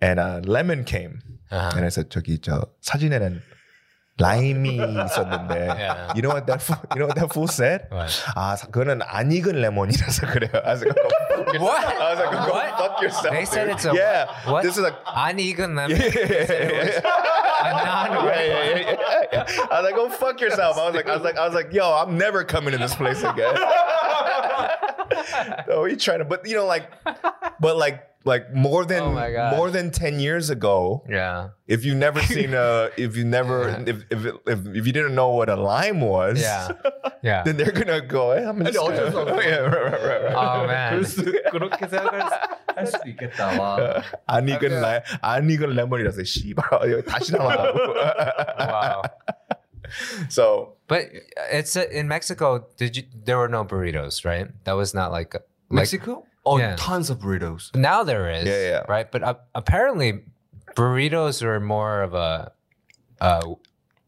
and a lemon came, Uh-huh. and I said, 저기 저 사진에는 라임이 있었는데, Yeah. you know what that fool, you know what that fool said? What? 아, 그거는 안 익은 레몬이라서 그래요. I was like, go fuck yourself. What? I was like, go What? fuck yourself. They said dude. it's a yeah. what? This is a Uneven lemon. yeah, yeah, yeah, yeah. A non Yeah, yeah, yeah, yeah, yeah. I was like, go fuck yourself. I was like, I was like, I was like, yo, I'm never coming to this place again. oh, you trying to, but you know, like, but like, like more than Oh my God. more than ten years ago, Yeah. if you never seen a, if you never, if if, if if you didn't know what a lime was, Yeah. Yeah. then they're gonna go, hey, I'm just 아니, 어쩔 수 gonna, 없어. yeah, right, right, right, right. Oh man. 그럴 수, 그렇게 생각할 수- 할 수도 있겠다. 와. 안 익은 라, 안 익은 레몬이라서 씨발 여기 다시 나와. Wow. So But it's uh, in Mexico. Did you? There were no burritos, right? That was not like a- like Mexico? Oh, Yeah. tons of burritos. now there is. Yeah, yeah. Right, but uh, apparently burritos are more of a, a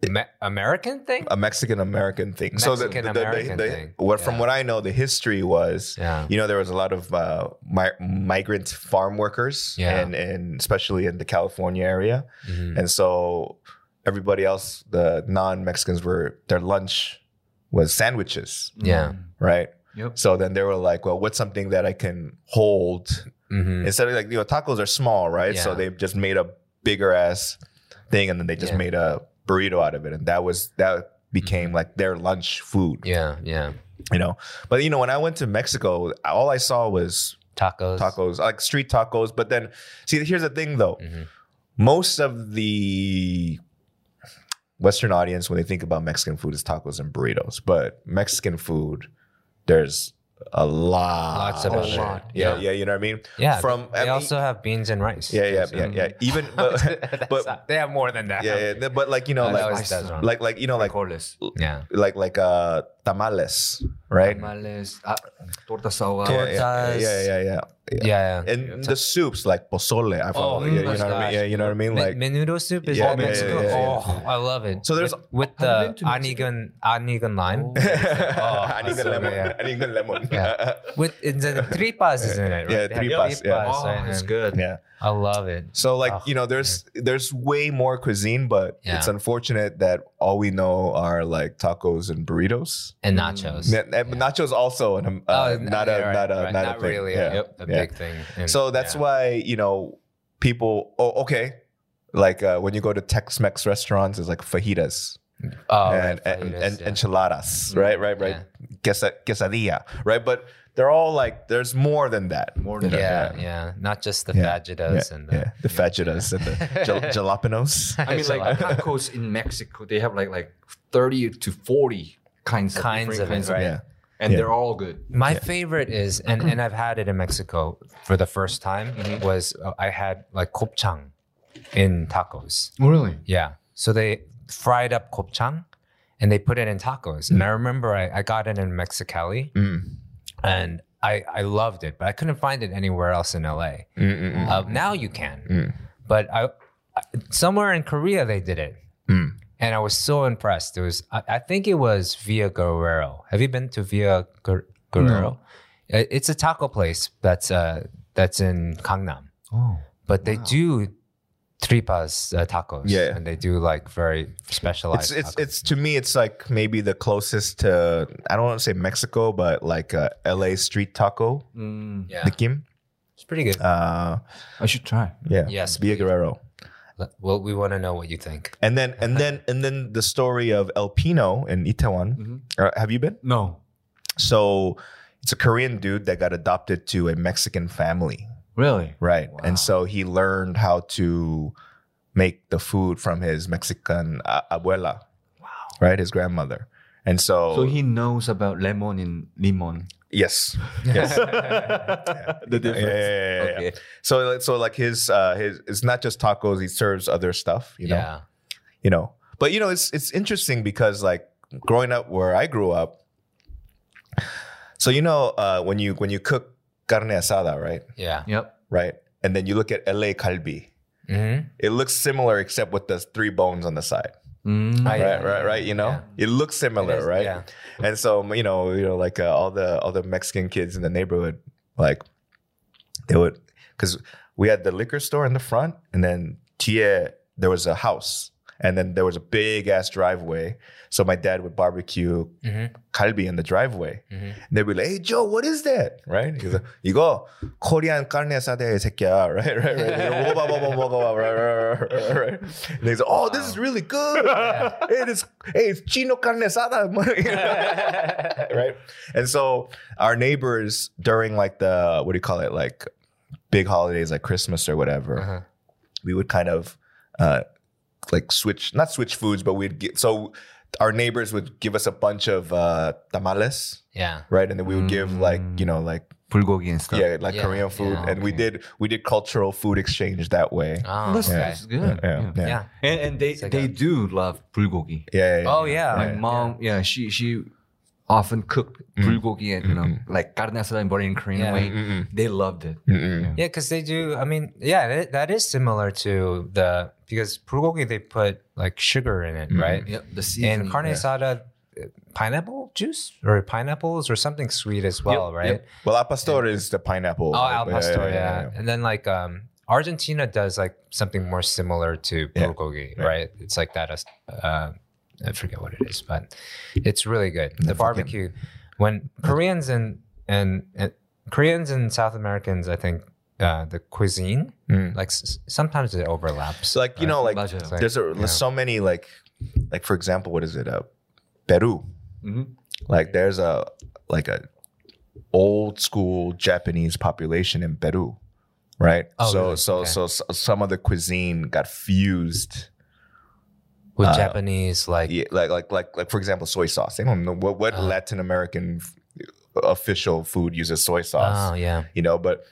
Me- American thing. a Mexican American thing. so the, the, the, the, thing. what from what I know, the history was, Yeah. you know, there was a lot of uh, mi- migrant farm workers, Yeah. and and especially in the California area, Mhm. and so everybody else, the non Mexicans, were their lunch was sandwiches, Yeah. right? Yep. So then they were like, well, what's something that I can hold Mhm. instead of like you know tacos are small, right? So they just made a bigger ass thing, and then they just Yeah. made a burrito out of it, and that was that became like their lunch food, Mm-hmm. Yeah. Yeah. you know. But you know, when I went to Mexico, all I saw was Tacos. tacos, like street tacos. But then, see, here's the thing though, Mhm. most of the Western audience when they think about Mexican food is tacos and burritos, but Mexican food, there's a lot, Lots of other- lot. Yeah, yeah. yeah, you know what I mean. Yeah. From they I mean- also have beans and rice. yeah, yeah, So- yeah, yeah. Even but, but not- they have more than that. yeah, yeah, but like you know, like like like you know, like Frijoles. Yeah. like like uh tamales, right? Tamales. Ah, torta ahogadas. Yeah, yeah, Tortas. yeah, yeah, yeah. Yeah. yeah. And the soups like pozole, I follow. Oh, yeah, you oh my know what I mean? Yeah, you know what I mean? Me- Like menudo soup is Yeah, that yeah, Mexico. yeah, yeah, oh, I love it. So there's- with, with the been to anigan anigan lime. Oh. I oh, need so a lemon. yeah. I lemon. Yeah. With it's the tripas is in it. Right? Yeah, They have tripas, yeah. Oh, it's good. yeah. I love it. So like Oh, you know, there's there's way more cuisine, but Yeah. it's unfortunate that all we know are like tacos and burritos. And nachos. Na- na- Nachos also an, um, uh, Oh, not a right, not a right. not, Not a thing. really Yeah. a, a Yeah. big thing. And- So that's yeah. why you know people. Oh, okay. Like uh, when you go to Tex-Mex restaurants, it's like fajitas oh, and, right, fajitas, and yeah. enchiladas, right? Right? Right? Yeah. Quesa- quesadilla, right? But they're all like there's more than that. More than yeah, that. yeah, not just the Yeah, fajitas yeah, and the, yeah, the fajitas and the jal- jalapenos. I mean, like tacos in Mexico, they have like like thirty to forty kinds of Kinds of it, kinds right. Yeah. and Yeah. they're all good. My favorite is, and, and I've had it in Mexico for the first time, Mm-hmm. was uh, I had like kopchang in tacos. Really? Yeah. So they fried up kopchang and they put it in tacos. And I remember I, I got it in Mexicali Mm. And I, I loved it, but I couldn't find it anywhere else in LA. Uh, now you can. Mm. But I somewhere in Korea they did it, Mm. and I was so impressed. It was I, I think it was Via Guerrero. Have you been to Via Guer- Guerrero? It- It's a taco place that's uh that's in Gangnam, Oh. but they do tripas uh, tacos. Yeah. and they do like very specialized. It's it's tacos. it's to me it's like maybe the closest to I don't want to say Mexico, but like uh, LA street taco. Mm, yeah, The Kim. it's pretty good. Uh I should try. yeah. Yes, Via please. Guerrero. well, we want to know what you think. And then and then and then the story of El Pino in Itaewon. Mhm. Uh, have you been? No. So it's a Korean dude that got adopted to a Mexican family, Really? right? Wow. And so he learned how to make the food from his Mexican uh, abuela, Wow. right? His grandmother. And so, So he knows about lemon in limon. yes, yes. the Yeah, yeah, yeah, yeah, yeah. Okay. So, so like his, uh, his, it's not just tacos. He serves other stuff, you know. yeah, you know but you know it's it's interesting because like growing up where i grew up so you know uh when you when you cook carne asada right yeah. Yep. right and then you look at la kalbi hmm it looks similar except with the three bones on the side Mm. I- right right right you know Yeah. it looks similar It is, right yeah. and so you know you know like uh, all the all the mexican kids in the neighborhood like they would because we had the liquor store in the front and then Tie, there was a house and then there was a big ass driveway so my dad would barbecue hmm kalbi in the driveway hmm and they'd be like hey joe what is that right he's like 이거 코리안 carne asada 새끼야 right right right 이거 먹어봐 먹어봐 먹어봐 right right right right right and he's like oh this is really good hey this hey it's chino carne asada right and so our neighbors during like the what do you call it like big holidays like christmas or whatever Uh-huh. we would kind of uh like switch not switch foods, but we'd get so our neighbors would give us a bunch of uh, tamales. Yeah. Right, and then we would give like you know like bulgogi and stuff. Yeah, like Yeah, Korean food, yeah, and we did we did cultural food exchange that way. Oh, That's, that's good. Yeah, yeah. yeah. And, and they, like they a- do love bulgogi. Yeah. yeah, yeah. Oh yeah. My mom, yeah, she she often cooked bulgogi and you know like carne asada and in Korean Yeah. way. They loved it. Yeah, because they do. I mean, yeah, that, that is similar to the because bulgogi they put like sugar in it, right? Yep, the And seasoning. carne yeah. asada, uh, pineapple juice or pineapples or something sweet as well, Yep, right? yep. well al pastor is the pineapple Oh, al Yeah, pastor, yeah, And then like um, Argentina does like something more similar to Yeah. bulgogi, right? It's like that. Uh, I forget what it is, but it's really good. The barbecue, when Koreans and, and, Koreans and South Americans, I think uh, the cuisine. Mm. Like s- sometimes it overlaps. So like you know, like Imagine. there's, a, there's so many like, like for example, what is it? Uh, Peru. Mm-hmm. Like there's a like a old school Japanese population in Peru, right? Oh, so really? so, okay. so so some of the cuisine got fused with uh, Japanese, like yeah, like like like like for example soy sauce. They don't know what, what Uh. latin american official food uses soy sauce oh yeah, you know but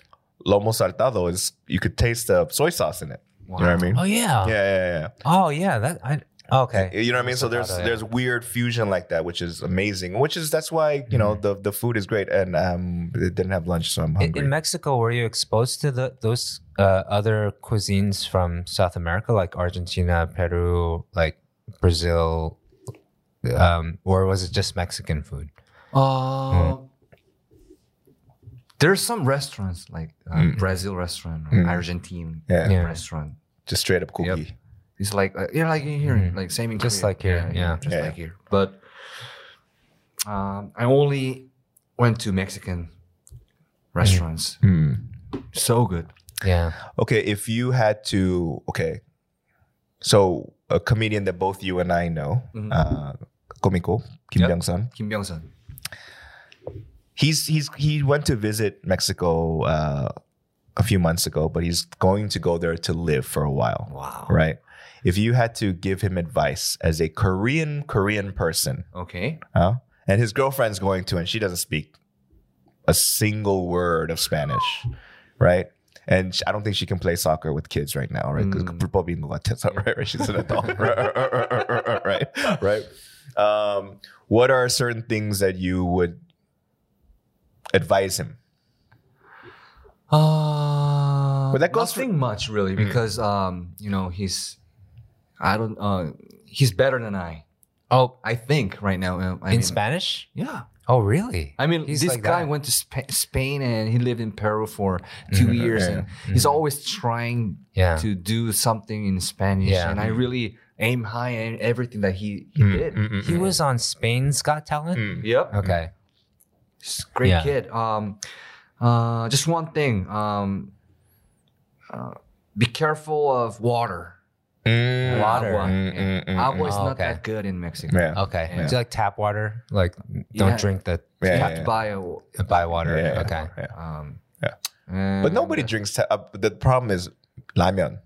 lomo saltado is you could taste the soy sauce in it. You know what i mean? Oh yeah, yeah yeah yeah. Oh yeah. That I okay. you know what I mean? So there's Saltado, yeah. there's weird fusion like that, which is amazing. Which is that's why you know the the food is great. And um, it didn't have lunch, so I'm hungry. in Mexico, were you exposed to the, those uh, other cuisines from South America, like Argentina, Peru, like Brazil, um, or was it just Mexican food? Uh, There's some restaurants like uh, Brazil restaurant or Argentine Yeah. Yeah. restaurant. Just straight up cookie. It's like uh, yeah, like here, like same in Just Korea. like here, yeah. just Yeah. like here. But um, I only went to Mexican restaurants. Hmm. So good. Yeah. Okay, if you had to, okay, so a comedian that both you and I know, uh, Komiko Kim Yep. Byung Sun. Kim Byung Sun. He's he's he went to visit Mexico uh, a few months ago, but he's going to go there to live for a while. Wow. Right. If you had to give him advice as a Korean Korean person, Okay. Huh? And his girlfriend's going to, and she doesn't speak a single word of Spanish, right? And sh- I don't think she can play soccer with kids right now, right? Because probably right, right? She's an adult, right? right? Right? Um, what are certain things that you would advise him? Uh, But that goes for- nothing much really because um you know he's I don't uh he's better than I Oh, I think right now uh, I in mean, Spanish? yeah Oh, really? I mean He's this like guy that. went to Spa- Spain and he lived in Peru for 2 years Yeah. and he's always trying Yeah. to do something in Spanish Yeah. and I really aim high in everything that he, he Mm, did. mm, mm, He was on Spain's Got Talent. Mm. Yep. Okay. He's a great Yeah. kid. Um, uh, just one thing. Um, uh, be careful of water. Mm. Water. Agua. Mm, Yeah. mm, mm, Agua is Oh, not okay. that good in Mexico. Yeah. Okay. Yeah. Do you like tap water? Like, don't Yeah. drink the You Yeah, have yeah, to buy a. uh, buy water. Yeah, Okay. yeah. Um, Yeah. and- But nobody drinks. Ta- uh, the problem is 라면.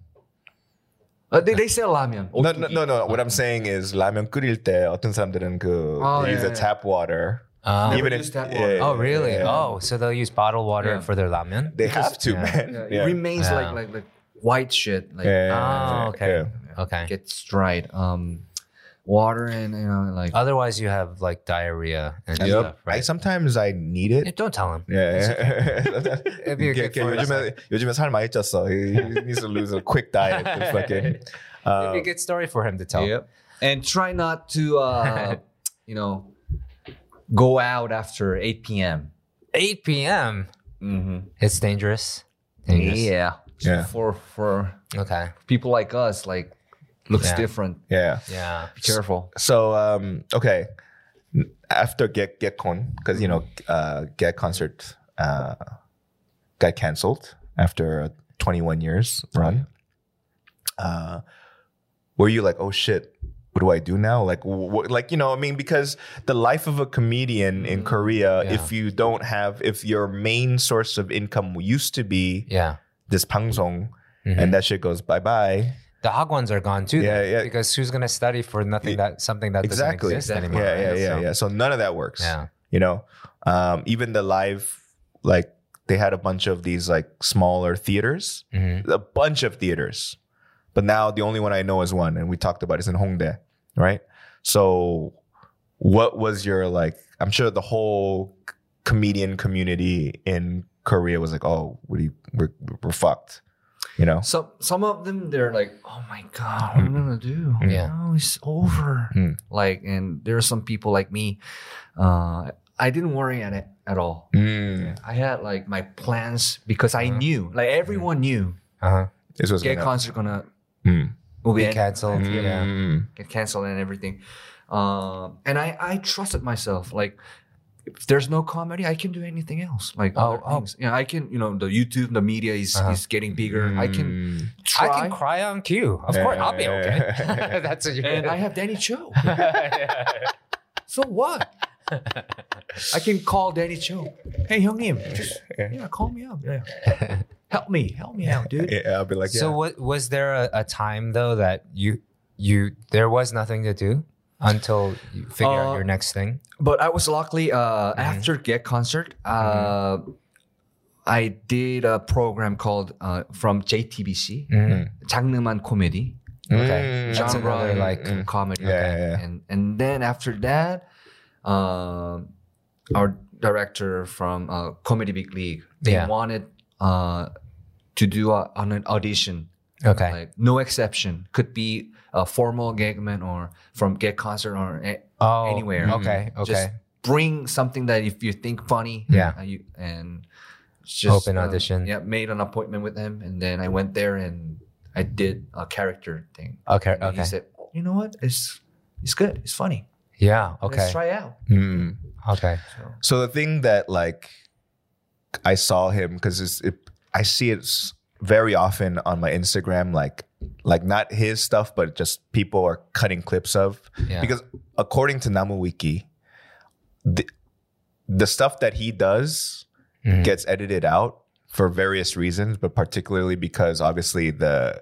Uh, they, they sell ramen. No, no, no, no. What I'm saying is 라면 끓일 때 어떤 사람들은 그 Oh, they use yeah, the yeah. tap water. Oh. Never Even use if tap yeah, water. yeah, Oh, really? yeah. Oh, so they'll use bottled water Yeah. for their ramen? They have to, Yeah. man. Yeah, Yeah. It remains Yeah. like like like white shit. Like Yeah, Oh, okay. yeah. Okay. gets dried. Um, water and you know like. Otherwise, you have like diarrhea and Yep. stuff, I right? sometimes I need Yeah, it. don't tell him. Yeah. It'd be a 걔- good 걔 for 요즘에 요즘에 살 많이 쪘어. He, he needs to lose a quick diet. Just fucking. It'd Uh, be a good story for him to tell. Yep. And try not to, uh, you know, go out after 8 p.m. 8 p.m. Mm-hmm. It's dangerous. Dangerous. Yeah. Yeah. For for Okay. people like us, like looks Yeah. different. yeah. Yeah. Be careful. So um, okay, after Get get Gag Con, because you know uh, Gag Concert uh, got canceled after 21 years run. Uh, were you like, oh shit? What do I do now? Like, wh- like you know, I mean, because the life of a comedian in Korea, Yeah. if you don't have, if your main source of income used to be Yeah. This pangsong, Mhm. and that shit goes bye bye. The hagwons are gone too. Yeah, then, yeah. Because who's gonna study for nothing that something that Exactly. doesn't exist Exactly. anymore? yeah, yeah, right? yeah, So- yeah. So none of that works. Yeah. You know, um, even the live, like they had a bunch of these like smaller theaters, Mhm. a bunch of theaters, but now the only one I know is one, and we talked about it, is in Hongdae, right? So, what was your like? I'm sure the whole comedian community in Korea was like, "Oh, what do you, we're we're fucked," you know? Some some of them they're like, oh my god, what am I gonna do? Yeah. no, it's over. Mm. Like, and there are some people like me. Uh, I didn't worry at it at all. Mm. I had like my plans because I Uh-huh. knew, like everyone knew, Uh-huh. This was get gonna- concert gonna Mm. will Be be canceled. Yeah. Mm. get canceled and everything. Um, and I I trusted myself. Like, if there's no comedy, I can do anything else. Like, Oh, other oh. things. Yeah, I can. You know, the YouTube, the media is Uh-huh. is getting bigger. I can Mm. try. I can cry on cue. Of course, I'll be okay. That's what you and I have Danny Cho. So what? I can call Danny Cho. Hey, 형님, just yeah, call me up. Yeah, help me, help me out, dude. Yeah, I'll be like, So what was there a, a time though that you you there was nothing to do until you figure uh, out your next thing? But I was luckily uh, mm-hmm. after Gag Concert. Uh, mm-hmm. I did a program called uh, from JTBC, mm-hmm. 장르만 코미디. Mm-hmm. Okay, mm, genre like comedy. Yeah, okay. yeah, yeah. And and then after that, uh, our director from uh, Comedy Big League, they wanted to do a, an audition Okay. like no exception could be a formal gagman or from Gag Concert or a- oh, anywhere Okay. Okay. just bring something that if you think funny Yeah. uh, you, and just Open uh, audition. yeah made an appointment with him and then i went there and i did a character thing okay. and Okay. he said "Oh, you know what it's it's good it's funny yeah. Okay. let's try out Mm. Okay. So the thing that like I saw him because it, I see it s- very often on my Instagram, like like not his stuff, but just people are cutting clips of Yeah. because according to NamuWiki, the the stuff that he does Mhm. gets edited out for various reasons, but particularly because obviously the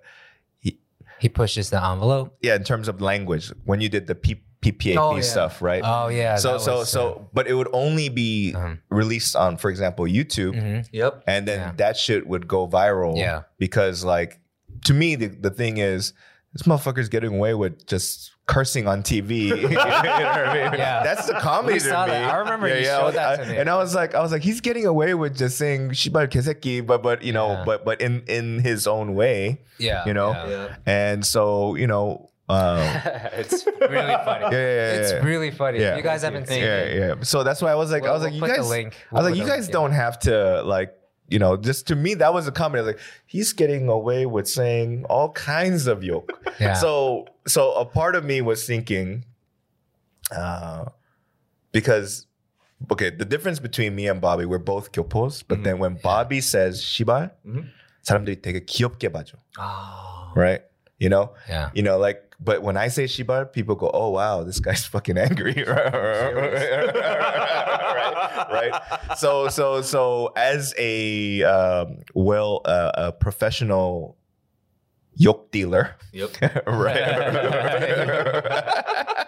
he pushes the envelope. yeah in terms of language when you did the P, PPAP Oh, yeah. stuff, right? Oh yeah. so so was, so but it would only be Um, released on for example youtube uh, mhm. yep and then Yeah. that shit would go viral Yeah. because like to me the, the thing is this motherfucker's getting away with just cursing on TV. you know what I mean? Yeah. That's the comedy to me. that. I remember you I showed was- that I- to me. And I was like, I was like, he's getting away with just saying shibar keseki, but but you know, Yeah. but but in in his own way, Yeah. you know. yeah. Yeah. And so you know, um, it's really funny. yeah, yeah, yeah, It's yeah. really funny. Yeah. You guys haven't seen yeah, it. yeah. So that's why I was like, I We'll- was like, we'll you put the guys, link. I was We'll like, put you the guys link, don't have to like, you know, just to me that was a comedy. I was like, he's getting away with saying all kinds of yoke. Yeah. So so a part of me was thinking, uh, because okay, the difference between me and Bobby, we're both gyopos, but then when Bobby says shi발, Mhm. 사람들이 되게 귀엽게 봐줘, Ah. right? You know, Yeah. you know, like, but when I say shibar, people go, "Oh wow, this guy's fucking angry." right, right. So, so, so, as a um, well, uh, a professional yoke dealer, Yep. right?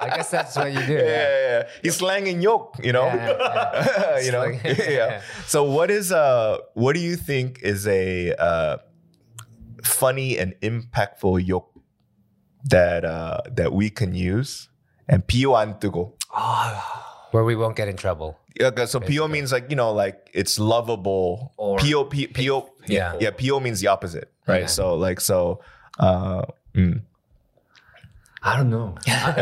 I guess that's what you do. yeah, yeah, yeah. He's slanging yoke, you know. Yeah, yeah, you know, yeah. So, what is uh, what do you think is a uh, funny and impactful yoke that uh, that we can use? And pio 안 뜨고. Ah. Where we won't get in trouble. Yeah, okay, so pio means like you know, like it's lovable. Or- pio, pio, pio Yeah. yeah. Pio means the opposite, right? Yeah. So like so. Uh, mm. I don't know. I-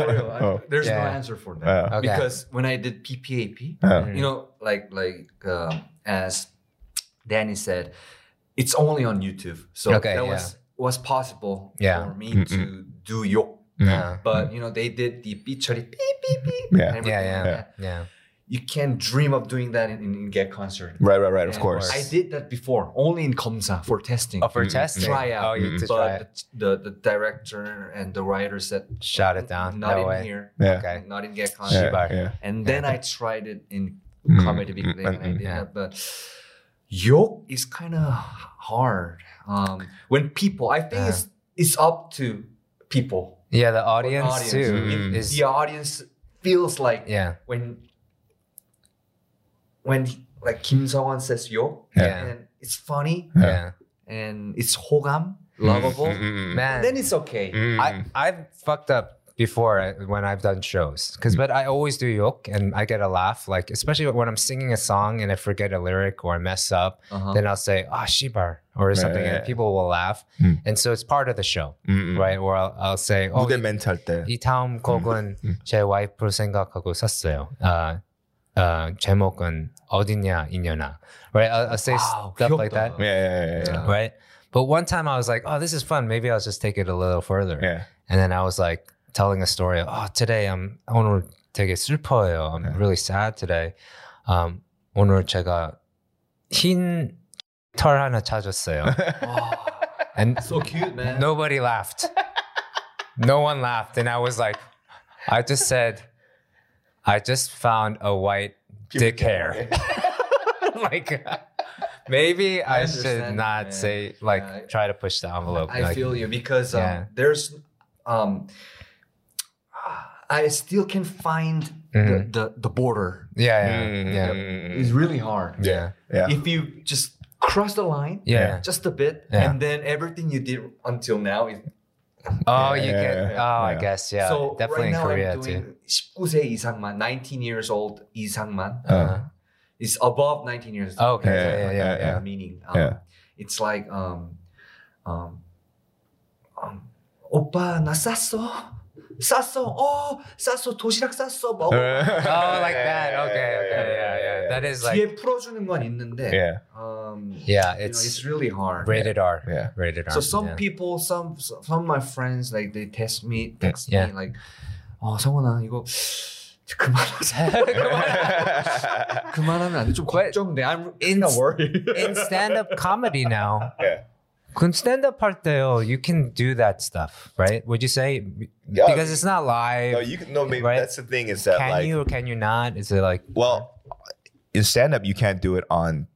for real, I- Oh. There's no Yeah. answer for that. Yeah. Okay. Because when I did PPAP, Yeah. you know, like like um, as Danny said, it's only on YouTube. So Okay, that yeah. was was possible yeah. for me Mm-mm. to do yo. Yeah. But mm-hmm. you know, they did the beat beep beep beep. Yeah. Yeah, yeah, yeah, yeah. You can't dream of doing that in, in, Gag Concert. Right, right, right. Of course. I did that before, only in Komsa for testing. Oh, for mm-hmm. testing. Try out. Oh, you mm-hmm. but the, the, the director and the writer said shut it down. Not no in way. here. Yeah. Okay. Not in Gag Concert. Yeah, yeah. And then I tried it in comedy mm-hmm. big mm-hmm. and I did that, but yoke is kind of hard. Um, when people, I think Uh. it's it's up to people. Yeah, the audience, Audience. too Mm. is The audience feels like yeah, when when like Kim Sung-won says yoke, Yeah. and it's funny yeah. and it's hogam, lovable. Mm, mm, mm, Man, Then it's okay. mm. I I've fucked up before uh, when I've done shows because but I always do yoke and I get a laugh like especially when I'm singing a song and I forget a lyric or I mess up Uh-huh. then I'll say ah shibar or something right, and right. people will laugh Mm. and so it's part of the show Mm, mm. right or I'll, I'll say oh 무대 이, 멘트 할 때. 이 다음 곡은 제 와이프를 생각하고 샀어요 아 어, 제목은 어디냐 이년아 right I'll, I'll say Wow, stuff like that 귀엽다. Yeah, yeah, yeah, yeah. right but one time I was like oh this is fun maybe I'll just take it a little further yeah. and then I was like telling a story. Oh, today I'm 오늘 되게 슬퍼요. I'm really sad today. Um, 오늘 제가 흰 털 하나 찾았어요. and So cute, man. nobody laughed. no one laughed, and I was like, I just said, I just found a white dick hair. like. Maybe I, I should understand, not man. say like Yeah, I- try to push the envelope. I like, feel you because um, Yeah. there's um I still can find Mhm. the, the the border. yeah, yeah, Mm, yeah, mm, It's really hard. yeah, Yeah. If you just cross the line yeah. just a bit Yeah. and then everything you did until now is Oh, Yeah, you yeah, get. yeah, Oh, I yeah. guess yeah. so definitely right now in Korea I'm too. doing 19세 이상만 19 years old 이상만 Uh, is above 19 years Oh, okay, Yeah, yeah, yeah, yeah. yeah, uh, meaning um, Yeah. it's like um um um 오빠 나 쌌어 쌌어 어 쌌어 도시락 쌌어 먹어 Oh, like that. Okay, okay, yeah, yeah. That is like, 뒤에 풀어주는 건 있는데 Yeah. um yeah, you know, it's, it's really hard rated R. Yeah. rated R. so some yeah. people some some of my friends like they text me text Yeah. me like 어 성원아 이거 그만하자 그만하면 안돼 좀 But 걱정돼 I'm in- kind of worried in stand-up comedy now, Yeah. Kun stand up part though, you can do that stuff, right? Would you say because it's not live? No, you can. No, maybe right? that's the thing is that can like, you or can you not? Is it like well, in stand up you can't do it on.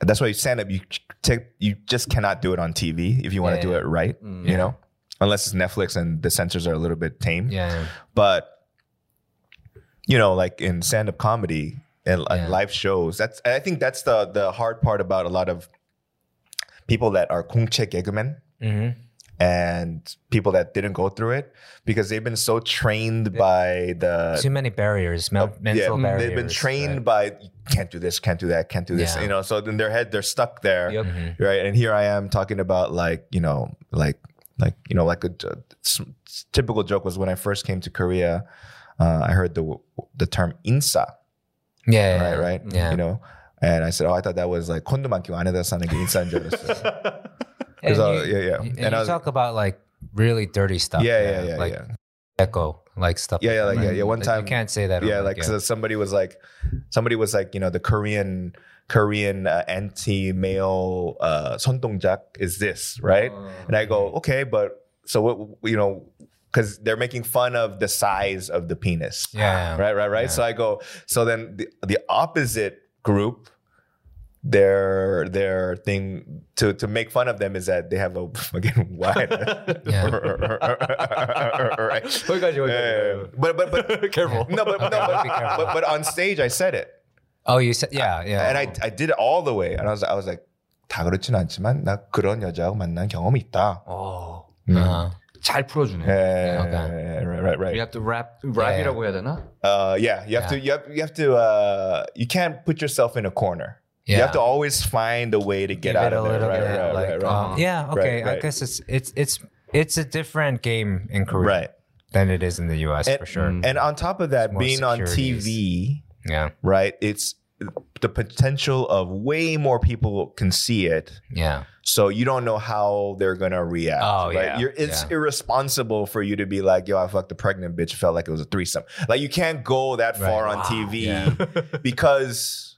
That's why you stand up you take you just cannot do it on TV if you want to yeah, do it right. Mm, you know, unless it's Netflix and the censors are a little bit tame. Yeah, but you know, like in stand up comedy and, and live shows, that's I think that's the the hard part about a lot of people that are 공채 개그men hmm and people that didn't go through it because they've been so trained by the Too many barriers, men- mental yeah, barriers. they've been trained right? by can't do this, can't do that, can't do this. Yeah. You know, so in their head they're stuck there, Yep. Mhm. right? And here I am talking about like you know, like like you know, like a, a s- typical joke was when I first came to Korea, uh, I heard the the term insa, Yeah, right, right, Yeah. you know. And I said, oh, I thought that was like 콘도만 끼고 안에다 사는 게 인사인 줄 알았어요. And 'Cause, uh, you, yeah, yeah. And, And you I was- talk about like really dirty stuff. yeah, there, yeah, yeah, like yeah. echo, like stuff. Yeah, yeah, like, yeah, yeah. One Like, time- you can't say that. yeah over like again. so somebody was like somebody was like you know the korean korean uh, anti-male uh sontongjak is this right and i go okay but so what you know because they're making fun of the size of the penis yeah, right right right Yeah. so i go so then the, the opposite group their their thing to to make fun of them is that they have a fucking wide right 거기까지 yeah, yeah, yeah. but but but Careful. no but no but, Be careful. but but on stage I said it Oh, you said yeah, yeah. and I I did it all the way and I was I was like 다 그렇진 않지만 나 그런 여자하고 만난 경험이 있다. 어, uh-huh. 잘 풀어주네. Yeah, okay. right, right, right. You have to rap, rap이라고 해야 되나? Uh, yeah, you have Yeah. to, you have, you have to, uh, you can't put yourself in a corner. yeah. You have to always find a way to get Give out it of a there. little Right, bit, right, like, right, right. um, yeah, okay. Right, I right. guess it's it's it's it's a different game in Korea Right. than it is in the US And- for sure. Mm. And on top of that, more being on securities. TV, Yeah, right? It's the potential of way more people can see it. yeah, So you don't know how they're gonna react. Oh, right? yeah, You're, it's yeah. irresponsible for you to be like, "Yo, I fucked a pregnant bitch." Felt like it was a threesome. Like you can't go that Right. far on TV yeah. because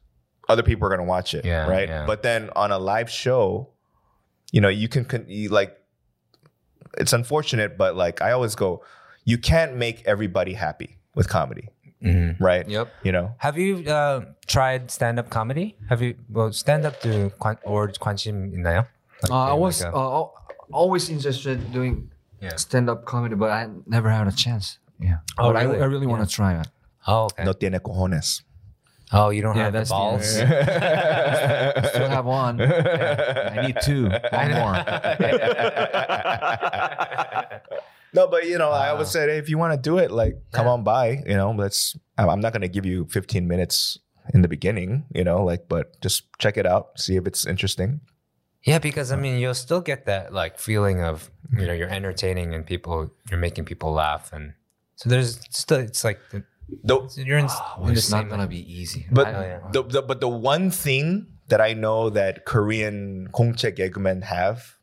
other people are gonna watch it, Yeah, right? yeah. But then on a live show, you know, you can con- you, like. It's unfortunate, but like I always go, you can't make everybody happy with comedy, Mhm. right? Yep. You know, Have you uh, tried stand up comedy? Have you well stand up to 관, or 관심 있나요? Like, Uh, I like was a- uh, al- always interested in doing Yeah. stand-up comedy, but I never had a chance. Yeah. Oh, but really? I, I really want to try it. oh okay. no tiene cojones. Oh, you don't Yeah, have the that's the- balls. Still have one. I need two. One more. No, but you know, uh, I always said, hey, if you want to do it, like, come yeah. on by. You know, let's. I'm not going to give you 15 minutes in the beginning. You know, like, but just check it out, see if it's interesting. Yeah, because I mean, you'll still get that like feeling of you know you're entertaining and people you're making people laugh, and so there's still it's like the, the you're in, oh, in it's not gonna be easy. But oh, the, the, but the one thing that I know that Korean Kongche gegumen have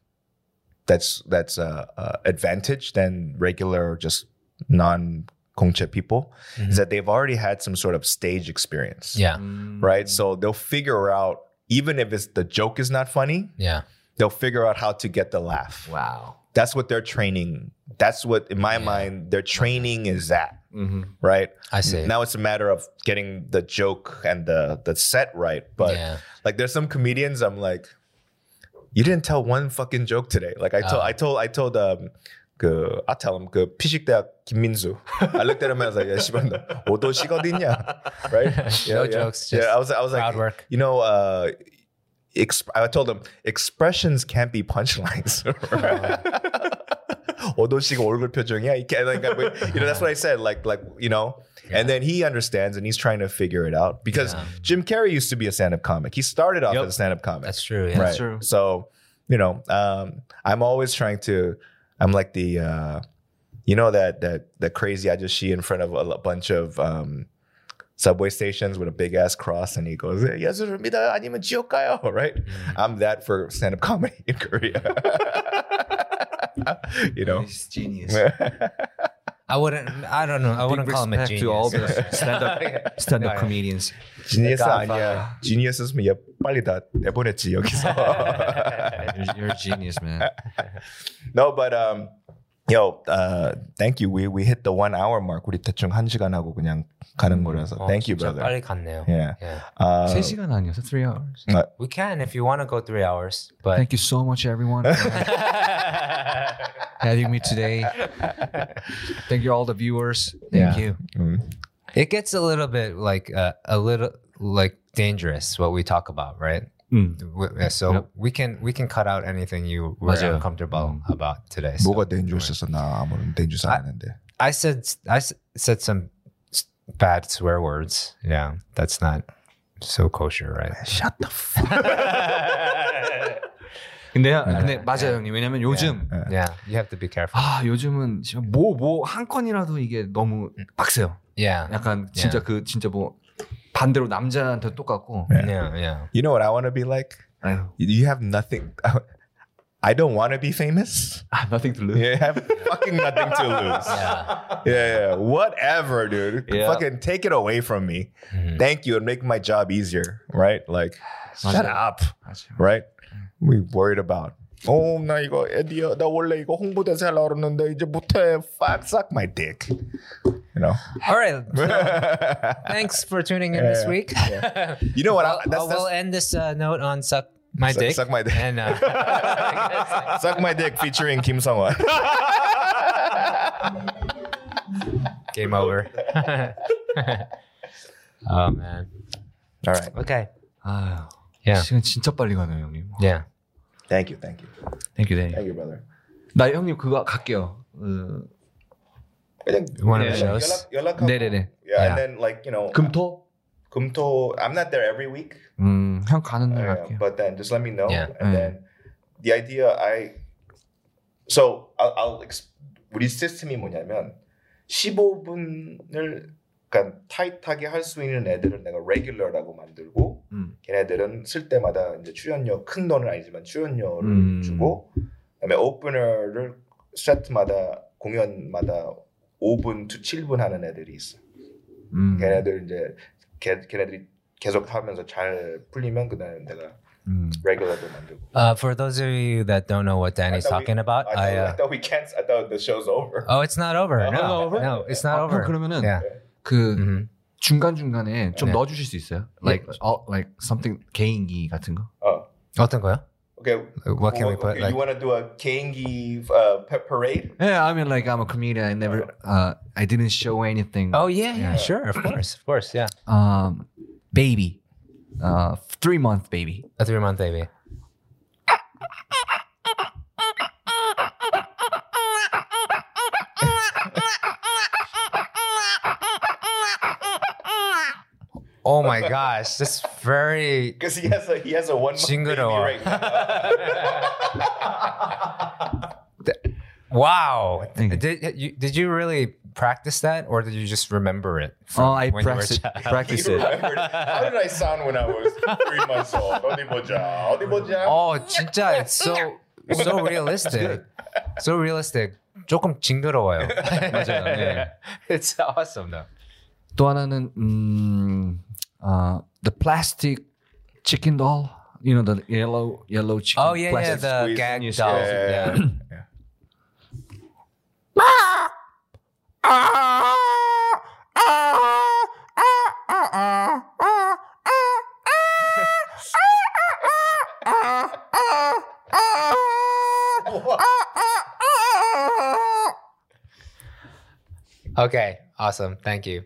that's that's a, a advantage than regular just non 공책 people is that they've already had some sort of stage experience. yeah, Mm. Right. So they'll figure out even if it's the joke is not funny, yeah, they'll figure out how to get the laugh. Wow. That's what they're training. That's what in my Yeah. mind their training is that, Mm-hmm. right? I see. Now it's a matter of getting the joke and the the set right. But yeah, like there's some comedians I'm like you didn't tell one fucking joke today. Like I told, uh. I told, I told, um, tell 아타움 그 피식대학 Kim Min-su. I looked at him and I was like, yeah, 너 오도식 어딨냐? Right? Yeah, no yeah. jokes. yeah, I was, I was like, work. you know, uh, exp- I told him expressions can't be punchlines. 오도식 얼굴 표정이야. Like, you know, that's what I said. Like, like you know. And then he understands and he's trying to figure it out because yeah. Jim Carrey used to be a stand up comic. He started off yep. as a stand up comic. That's true. Yeah. Right? That's true. So, you know, um, I'm always trying to, I'm like the, uh, you know, that, that, that crazy I just see in front of a bunch of, um, subway stations with a big ass cross and he goes, Yasumida I'm right? Mm-hmm. I'm that for stand up comedy in Korea. you know? He's genius. I wouldn't. I don't know. I Big wouldn't call him a respect genius. to all the stand-up stand-up Yeah. comedians. 지니어스 Godfather. 아니야. 지니어스면 얘 빨리 다 내보냈지 여기서. You're, you're a genius, man. no, but um, yo, uh, thank you. We we hit the one hour mark. 우리 대충 한 시간 하고 그냥 가는 거라서. 어, Thank you, 진짜 brother. 빨리 갔네요. Yeah. Yeah. Uh, 3시간 아니었어? 3 hours. We can if you want to go three hours, but Thank you so much, everyone, for having me today. Thank you, all the viewers. Thank Yeah. you. mm, it gets a little bit like uh, a little like dangerous what we talk about, right? 음. W- yeah, So Yep. we can we can cut out anything you were 맞아요. uncomfortable about today. So 뭐가 dangerous였어? 나 아무런 dangerous 안 했는데. I said I s- said some s- bad swear words. Yeah, that's not so kosher, right? Shut the fuck. 근데요, 근데 맞아요, 형님. 왜냐면 요즘 Yeah, you have to be careful. 아 요즘은 뭐뭐 한 건이라도 이게 너무 빡세요. Yeah, 약간 진짜 Yeah. 그 진짜 뭐 반대로 남자한테 똑같고. yeah, yeah. You know what I want to be like? 아유, You have nothing. I don't want to be famous. 아, nothing to lose. You have fucking nothing to lose. Yeah. Yeah, yeah. Whatever, dude. Yeah. Fucking take it away from me. Mhm. Thank you and make my job easier, right? Like, shut 맞아요. up, 맞아요. right? We worried about. 어, 이거 에디어, 나 원래 이거 홍보대사 하려고 이제 못해. Fuck, suck my dick. You know. All right. So, thanks for tuning in yeah, this week. Yeah. You know what? I'll, that's, that's, we'll end this uh, note on suck my suck, dick. Suck my dick. And, uh, suck my dick featuring Kim Sung Won Game over. oh man. All right. Okay. Ah, yeah. 시간 진짜 빨리 가네요, 형님. Yeah. Thank you. Thank you. 땡큐, 땡. Thank you, brother. 나 형님 그거 갈게요. 어, 그냥 One of Yeah. the shows. 연락, 연락하고. 네네네. Yeah, Yeah. and then like you know, 금토? 금토. I'm not there every week. 음, 형 가는 날 Uh, 갈게요. but then just let me know. Yeah. And Mm. then the idea I so I'll, I'll 우리 시스템이 뭐냐면 15분을 그러니까 타이트하게 할 수 있는 애들은 내가 레귤러라고 만들고 음. 걔네들은 쓸 때마다 이제 출연료 큰 돈은 아니지만 출연료를 음. 주고 그다음에 오프너를 세트마다 공연마다 5분 to 7분 하는 애들이 있어. 음. 걔네들 이제 걔, 걔네들이 계속 하면서 잘 풀리면 그다음에 내가 음. 만들고. Uh, for those of you that don't know what Danny's I talking we, about, I thought, I, I uh, thought we can't. I thought the show's over. oh, it's not over. Oh, no, over? no, it's not 아, over. 형 그러면은 Yeah. 그 Mhm. 중간 중간에 좀 네. 넣어주실 수 있어요? Like, 어, like something 개인기 같은 거? Oh, 어떤 거요? okay. What can we put? Okay, Like, you want to do a Kangi uh, pe- parade? Yeah, I mean, like I'm a comedian. I never, uh, I didn't show anything. oh yeah, yeah, sure, of course, of course, yeah. Um, baby, uh, three month baby. A three month baby. Oh my gosh, that's very Because he has a he has a one month baby 징그러워. right now. wow. Thank you. Did you did you really practice that, or did you just remember it? from Oh, I when you were a practice, child? practice You it. remembered. How did I sound when I was three months old? 어디 보자. 어디 보자. Oh, 진짜 it's so so realistic. So realistic. 조금 징그러워요. 맞아요. 네. It's awesome though. 또 하나는 음, uh, the plastic chicken doll. You know the yellow yellow chicken. Oh yeah, yeah, plastic the squeeze gag and you- dolls. yeah, Yeah. yeah, Okay, awesome. Thank you.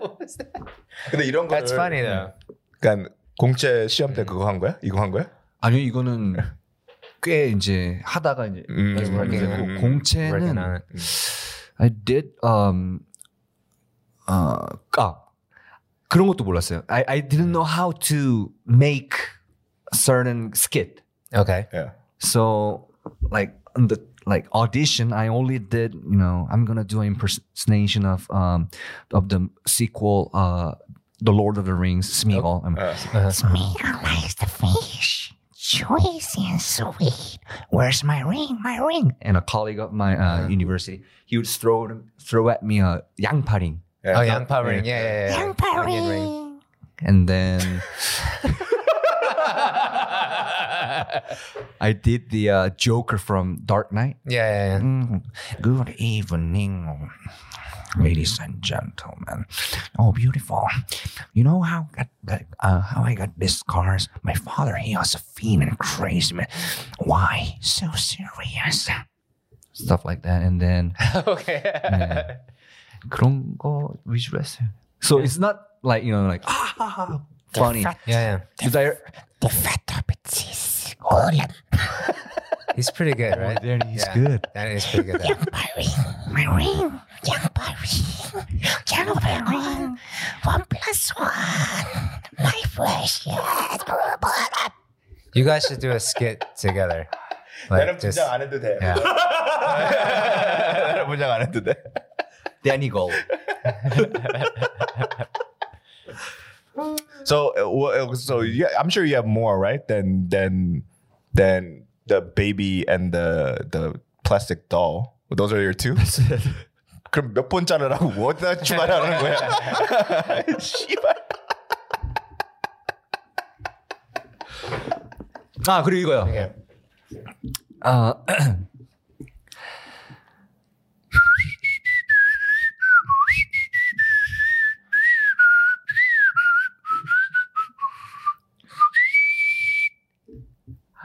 What was that? 근데 이런 거 That's funny though. 그러니까 공채 시험 때 그거 한 거야? 이거 한 거야? 아니요 이거는 꽤 이제 하다가 이제 음, 연습하게 음, 되고 음, 공채는 Working on it. I did um uh 아 그런 것도 몰랐어요. I I didn't know how to make a certain skit. Okay. Yeah. So like on the like audition, I only did you know I'm gonna do an impersonation of um of the sequel uh the Lord of the Rings Smeagol. Oh, uh, uh, Smeagol likes the fish. Choice and sweet. Where's my ring? My ring. And a colleague of my uh, uh-huh. university, he would throw throw at me a yangpa ring. Yeah. Oh, yangpa ring. Yeah, yeah, yeah. yeah. Yangpa ring. And then I did the uh, Joker from Dark Knight. Yeah, yeah, yeah. Mm, Good evening, ladies and gentlemen. Oh, beautiful. You know how got that, uh, how I got these scars? My father, he was a fiend and crazy man. Why so serious? Stuff like that, and then okay. 그런 거 위주로 했어요. So it's not like you know like ah funny. fat, Yeah, yeah. Did I- the fat rabbits. All of He's pretty good, right? then he's Yeah. good. That is pretty good. young Barry, my ring, young Barry, young Barry, one plus one, my precious. You guys should do a skit together. Like 나는 just 분장 안 해도 돼. yeah. 나는 분장 안 해도 돼. Danny Gold. So, uh, wha- so yeah, I'm sure you have more, right? Than than than the baby and the the plastic doll. Those are your two. 그럼 몇 번 자르라고 뭐다 추가하는 거야? 씨발. 아 그리고 이거요. Yeah. 아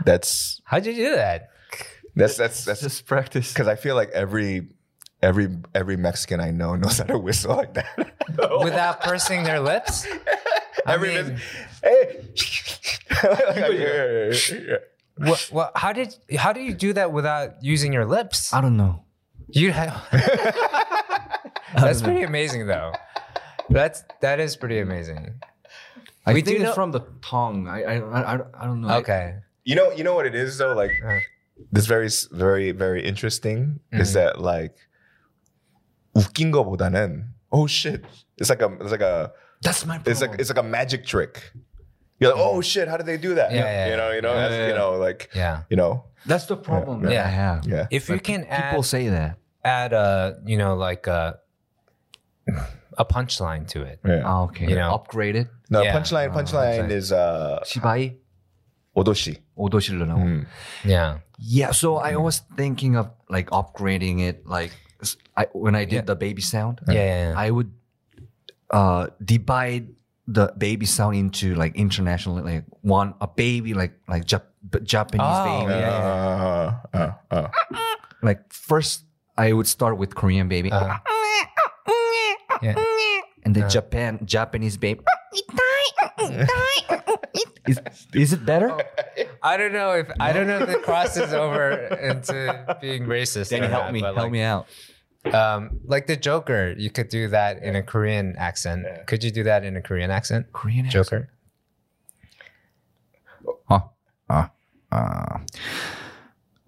That's How'd you do that? that's that's that's just practice. because I feel like every every every Mexican I know knows how to whistle like that. Without pursing their lips? I every mean- hey. Yeah, yeah, yeah. What, what, how did how do you do that without using your lips? I don't know. You have That's pretty amazing though. That's that is pretty amazing. I We think do it's know- from the tongue. I I I, I don't know. Okay. You know, you know what it is though. Like Uh. this, very, very, very interesting is Mhm. that like 웃긴 거보다는 oh shit, it's like a, it's like a, That's my problem. it's like, it's like a magic trick. You're like, oh shit, how did they do that? Yeah, yeah, you know, you know, Yeah, that's, yeah, you know, like, Yeah. you know, That's the problem that Yeah. I have. yeah. If you can People add say that. add a you know like a a punchline to it. yeah. Ah, okay. You know. upgraded. No, Yeah. punchline, Oh, punchline punchline. is uh, 시바이 오도시. 오도실로 나오. Mm. Yeah. Yeah, so I was thinking of like upgrading it. Like s- I, when I did Yeah. the baby sound, Yeah. yeah, yeah. I would uh, divide the baby sound into like international, like one a baby, like like Jap- Japanese Oh, baby. yeah. Uh, uh, uh. Like first, I would start with Korean baby, Uh, yeah. and the Japan Japanese baby. is, is it better? Oh. I don't know if I don't know if it crosses over into being racist. Danny, help not, me, help like, me out. Um, like the Joker, you could do that in a Korean accent. Yeah. Could you do that in a Korean accent? Korean Joker. Accent. Uh, uh.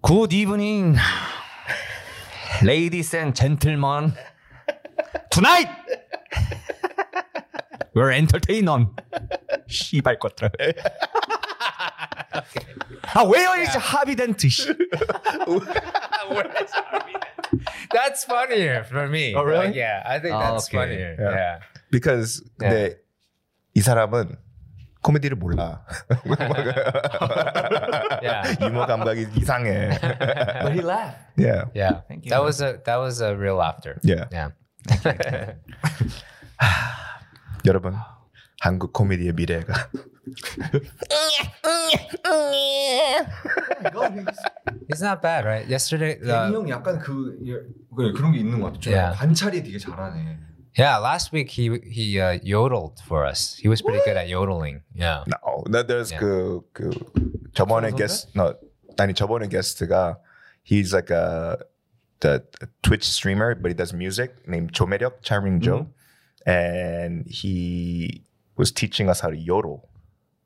Good evening, ladies and gentlemen. Tonight. we're entertaining. 씨발 것들. 아 왜요 이제 합의된트 씨. That's funnier for me. Oh, really? Like, yeah, I think Oh, that's okay. funnier. Yeah. Yeah. Because Yeah. 근데 이 사람은 코미디를 몰라. Yeah. 유머 감각이 이상해. But he laughed. yeah. Yeah. Thank you. That was a that was a real laughter. Yeah. Yeah. 여러분 한국 코미디의 미래가 He's not bad, right? Yesterday, 대니 uh, 형 약간 그 그- 그런 게 있는 것 같아. 좀 Yeah. 관찰이 되게 잘하네. yeah, last week he he uh, yodeled for us. He was pretty good at yodeling. Yeah. no, no there's Yeah. 그, 그 저번에 선수 게스트 no 아니 저번에 게스트가 he's like a the Twitch streamer but he does music named 조매력 Charming Joe and he was teaching us how to yodel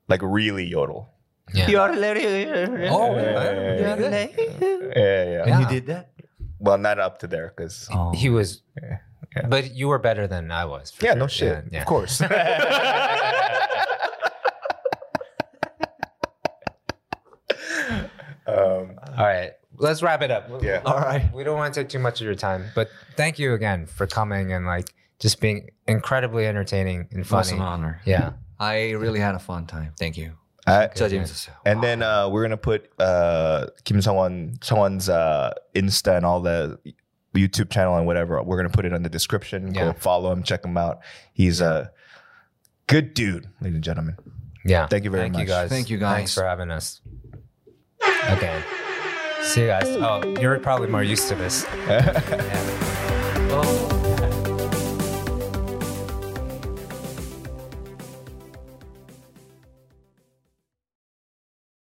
like really yodel Yeah. Oh, yeah, yeah. yeah yeah, Yeah. you did that? well not up to there because Oh. He was, yeah. but you were better than I was. yeah sure. no shit Yeah, yeah. of course um, All right, let's wrap it up. yeah All right. We don't want to take too much of your time, but thank you again for coming and like just being incredibly entertaining and It was funny. an honor. Yeah. I really had a fun time. Thank you. I- 진짜 재밌었어요. And then uh, we're gonna put uh, Kim Sungwon Sungwon's uh, Insta and all the YouTube channel and whatever. We're gonna put it in the description. Yeah. Go follow him, check him out. He's a good dude, ladies and gentlemen. Yeah. Thank you very Thank much. you guys. Thank you, Thanks guys. for having us. Okay. See you guys. Oh, you're probably more used to this. Yeah. Oh.